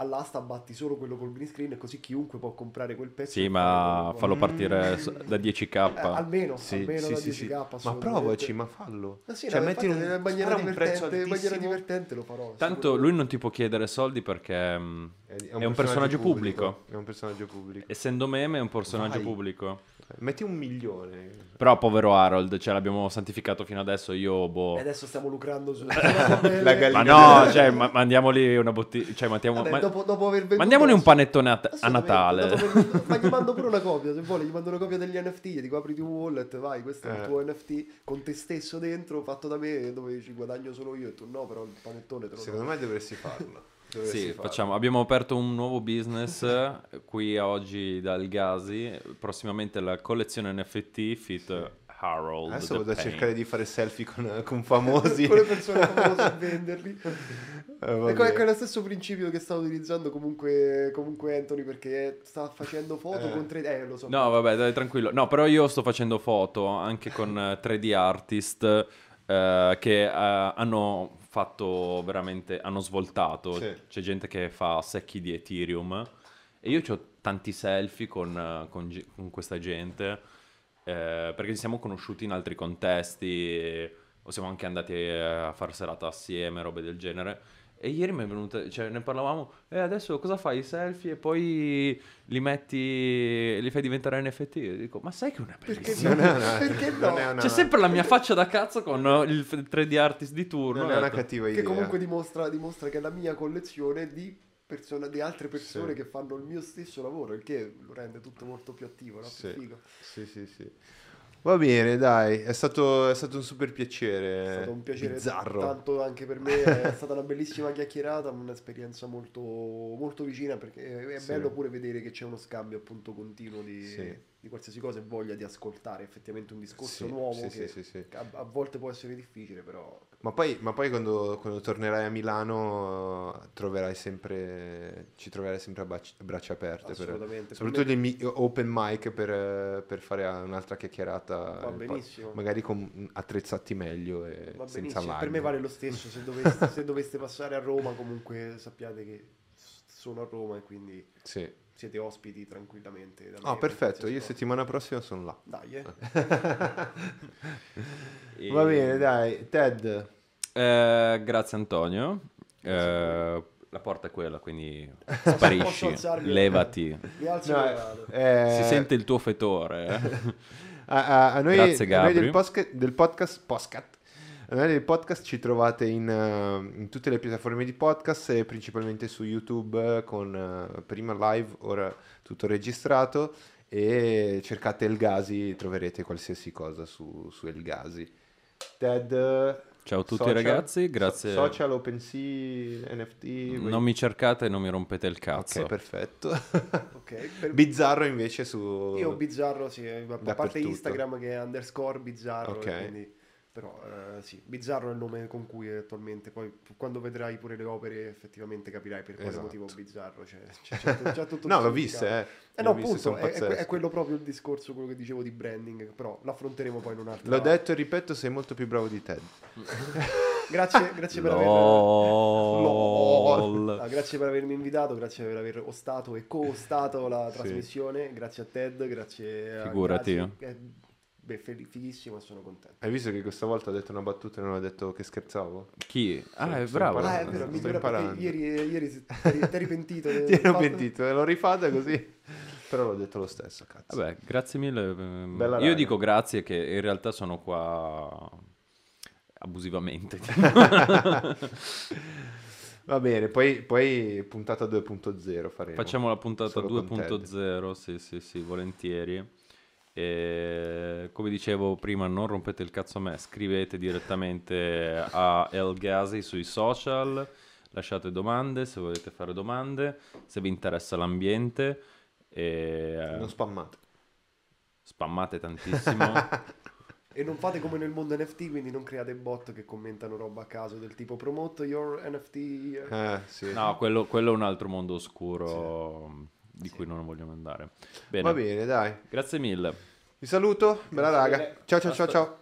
All'asta batti solo quello col green screen così chiunque può comprare quel pezzo. Sì, ma fallo partire s- da 10k. Eh, almeno, Sì, almeno sì, da sì, 10k. sì. Ma provaci, ma fallo. Ma sì, Cioè, no, metti infatti, un, in maniera spara un prezzo divertente, in maniera altissimo. divertente lo farò. Tanto lui non ti può chiedere soldi perché mm, è un, personaggio pubblico. È un personaggio pubblico. Essendo meme è un personaggio Vai. pubblico. Metti un milione. Però povero Harold, ce l'abbiamo santificato fino adesso, io boh... E adesso stiamo lucrando su... La gallina. Ma no, cioè, ma- mandiamoli una bottiglia, cioè, mandiamo- Vabbè, ma- dopo, dopo aver venduto mandiamoli un panettone a, a Natale. dopo aver- ma gli mando pure una copia se vuole, gli mando una copia degli NFT, gli dico apriti un wallet, vai, questo è il Eh. tuo NFT con te stesso dentro, fatto da me, dove ci guadagno solo io e tu no, però il panettone te lo Secondo do. me dovresti farlo. Sì, facciamo. Abbiamo aperto un nuovo business eh, qui a oggi dal Gazi. Prossimamente la collezione NFT Fit Harold. Adesso vado a cercare di fare selfie con, con famosi. con le persone famose e venderli. Eh, Ecco, ecco, è lo stesso principio che sta utilizzando comunque, comunque Anthony perché sta facendo foto Eh. con 3D. Eh, lo so. No, vabbè, dai, tranquillo. No, però io sto facendo foto anche con eh, 3D artist eh, che eh, hanno fatto veramente, hanno svoltato. Sì. C'è gente che fa secchi di Ethereum e io ho tanti selfie con, con con questa gente eh, perché ci siamo conosciuti in altri contesti o siamo anche andati eh, a fare serata assieme, robe del genere. E ieri mi è venuta, cioè ne parlavamo, e adesso cosa fai? I selfie e poi li metti, li fai diventare NFT? E dico, ma sai che è una Perché bellissima... no? Non è una- Perché no? non è una- C'è sempre la mia faccia da cazzo con il 3D artist di turno. Non è una detto, cattiva Che idea. comunque dimostra, dimostra che è la mia collezione di, persone, di altre persone Sì. che fanno il mio stesso lavoro, il che lo rende tutto molto più attivo, no? Sì. più figo. Sì, sì, sì. Va bene, dai, è stato, è stato un super piacere. È stato un piacere bizzarro. tanto anche per me, è stata una bellissima chiacchierata, un'esperienza molto, molto vicina perché è Sì. bello pure vedere che c'è uno scambio appunto continuo di, Sì. Di qualsiasi cosa e voglia di ascoltare effettivamente un discorso Sì, nuovo sì, che sì, sì, sì. a, a volte può essere difficile però Ma poi, ma poi quando, quando tornerai a Milano eh, troverai sempre, ci troverai sempre a bac- a braccia aperte. per- assolutamente. Per soprattutto me- gli mi- open mic per, per fare un'altra chiacchierata. Va benissimo. magari con attrezzati meglio e Va senza laghi. per me vale lo stesso, se doveste, se doveste passare a Roma comunque sappiate che sono a Roma e quindi Sì. Siete ospiti tranquillamente. me Oh, per perfetto, io settimana prossima sono là. Dai, eh. E- Va bene, dai. Ted, Eh, grazie Antonio. Eh, la porta è quella, quindi sparisci, levati. Mi alzo No, e vado. eh, Si sente il tuo fetore. eh. A, a- a noi, Grazie, a noi del, posca- del podcast, noi del podcast ci trovate in, eh, in tutte le piattaforme di podcast e principalmente su YouTube eh, con eh, prima live, ora tutto registrato e cercate El Gazi, troverete qualsiasi cosa su, su El Gazi. Ted, Ciao a tutti social- ragazzi, grazie. so- social, OpenSea, NFT. Non mi cercate e non mi rompete il cazzo. Ok, perfetto. Ok, per- Bizzarro invece su... Io bizzarro, sì, a parte. Instagram che è underscore bizzarro, Ok. quindi- però eh, sì, bizzarro è il nome con cui attualmente, poi quando vedrai pure le opere effettivamente capirai per quale Esatto. motivo bizzarro, cioè, c'è, c'è c'è tutto No, l'ho viste, eh. Eh no, appunto, è, è è quello proprio il discorso, quello che dicevo di branding, però l'affronteremo poi in un'altra... L'ho detto e ripeto, sei molto più bravo di Ted. Grazie, grazie per aver... No, grazie per avermi invitato, grazie per aver ostato e co-ostato la Sì. trasmissione, grazie a Ted, grazie a Figurati. Grazi. Eh, Beh, e sono contento. Hai visto che questa volta ho detto una battuta e non ho detto che scherzavo? Chi? Ah, è bravo. Ah, è vero, mi sto dura ieri, ieri si- ti eri ti eri pentito. del Ti ero pentito, l'ho rifatta così. Però l'ho detto lo stesso, cazzo. Vabbè, grazie mille. ehm, Bella Io raga. dico grazie che in realtà sono qua abusivamente. Va bene, poi, poi puntata 2.0 faremo. Facciamo la puntata Ted. 2.0, sì, sì, sì, volentieri. E come dicevo prima, non rompete il cazzo a me, scrivete direttamente a El Ghazi sui social, lasciate domande se volete fare domande, se vi interessa l'ambiente e eh, Non spammate. spammate tantissimo. E non fate come nel mondo NFT, quindi non create bot che commentano roba a caso del tipo promote your NFT. eh. Eh, sì. No, quello, quello è un altro mondo oscuro di cui non vogliamo andare. Bene, Va bene, dai. grazie mille. Vi saluto, bella raga. Ciao ciao ciao ciao.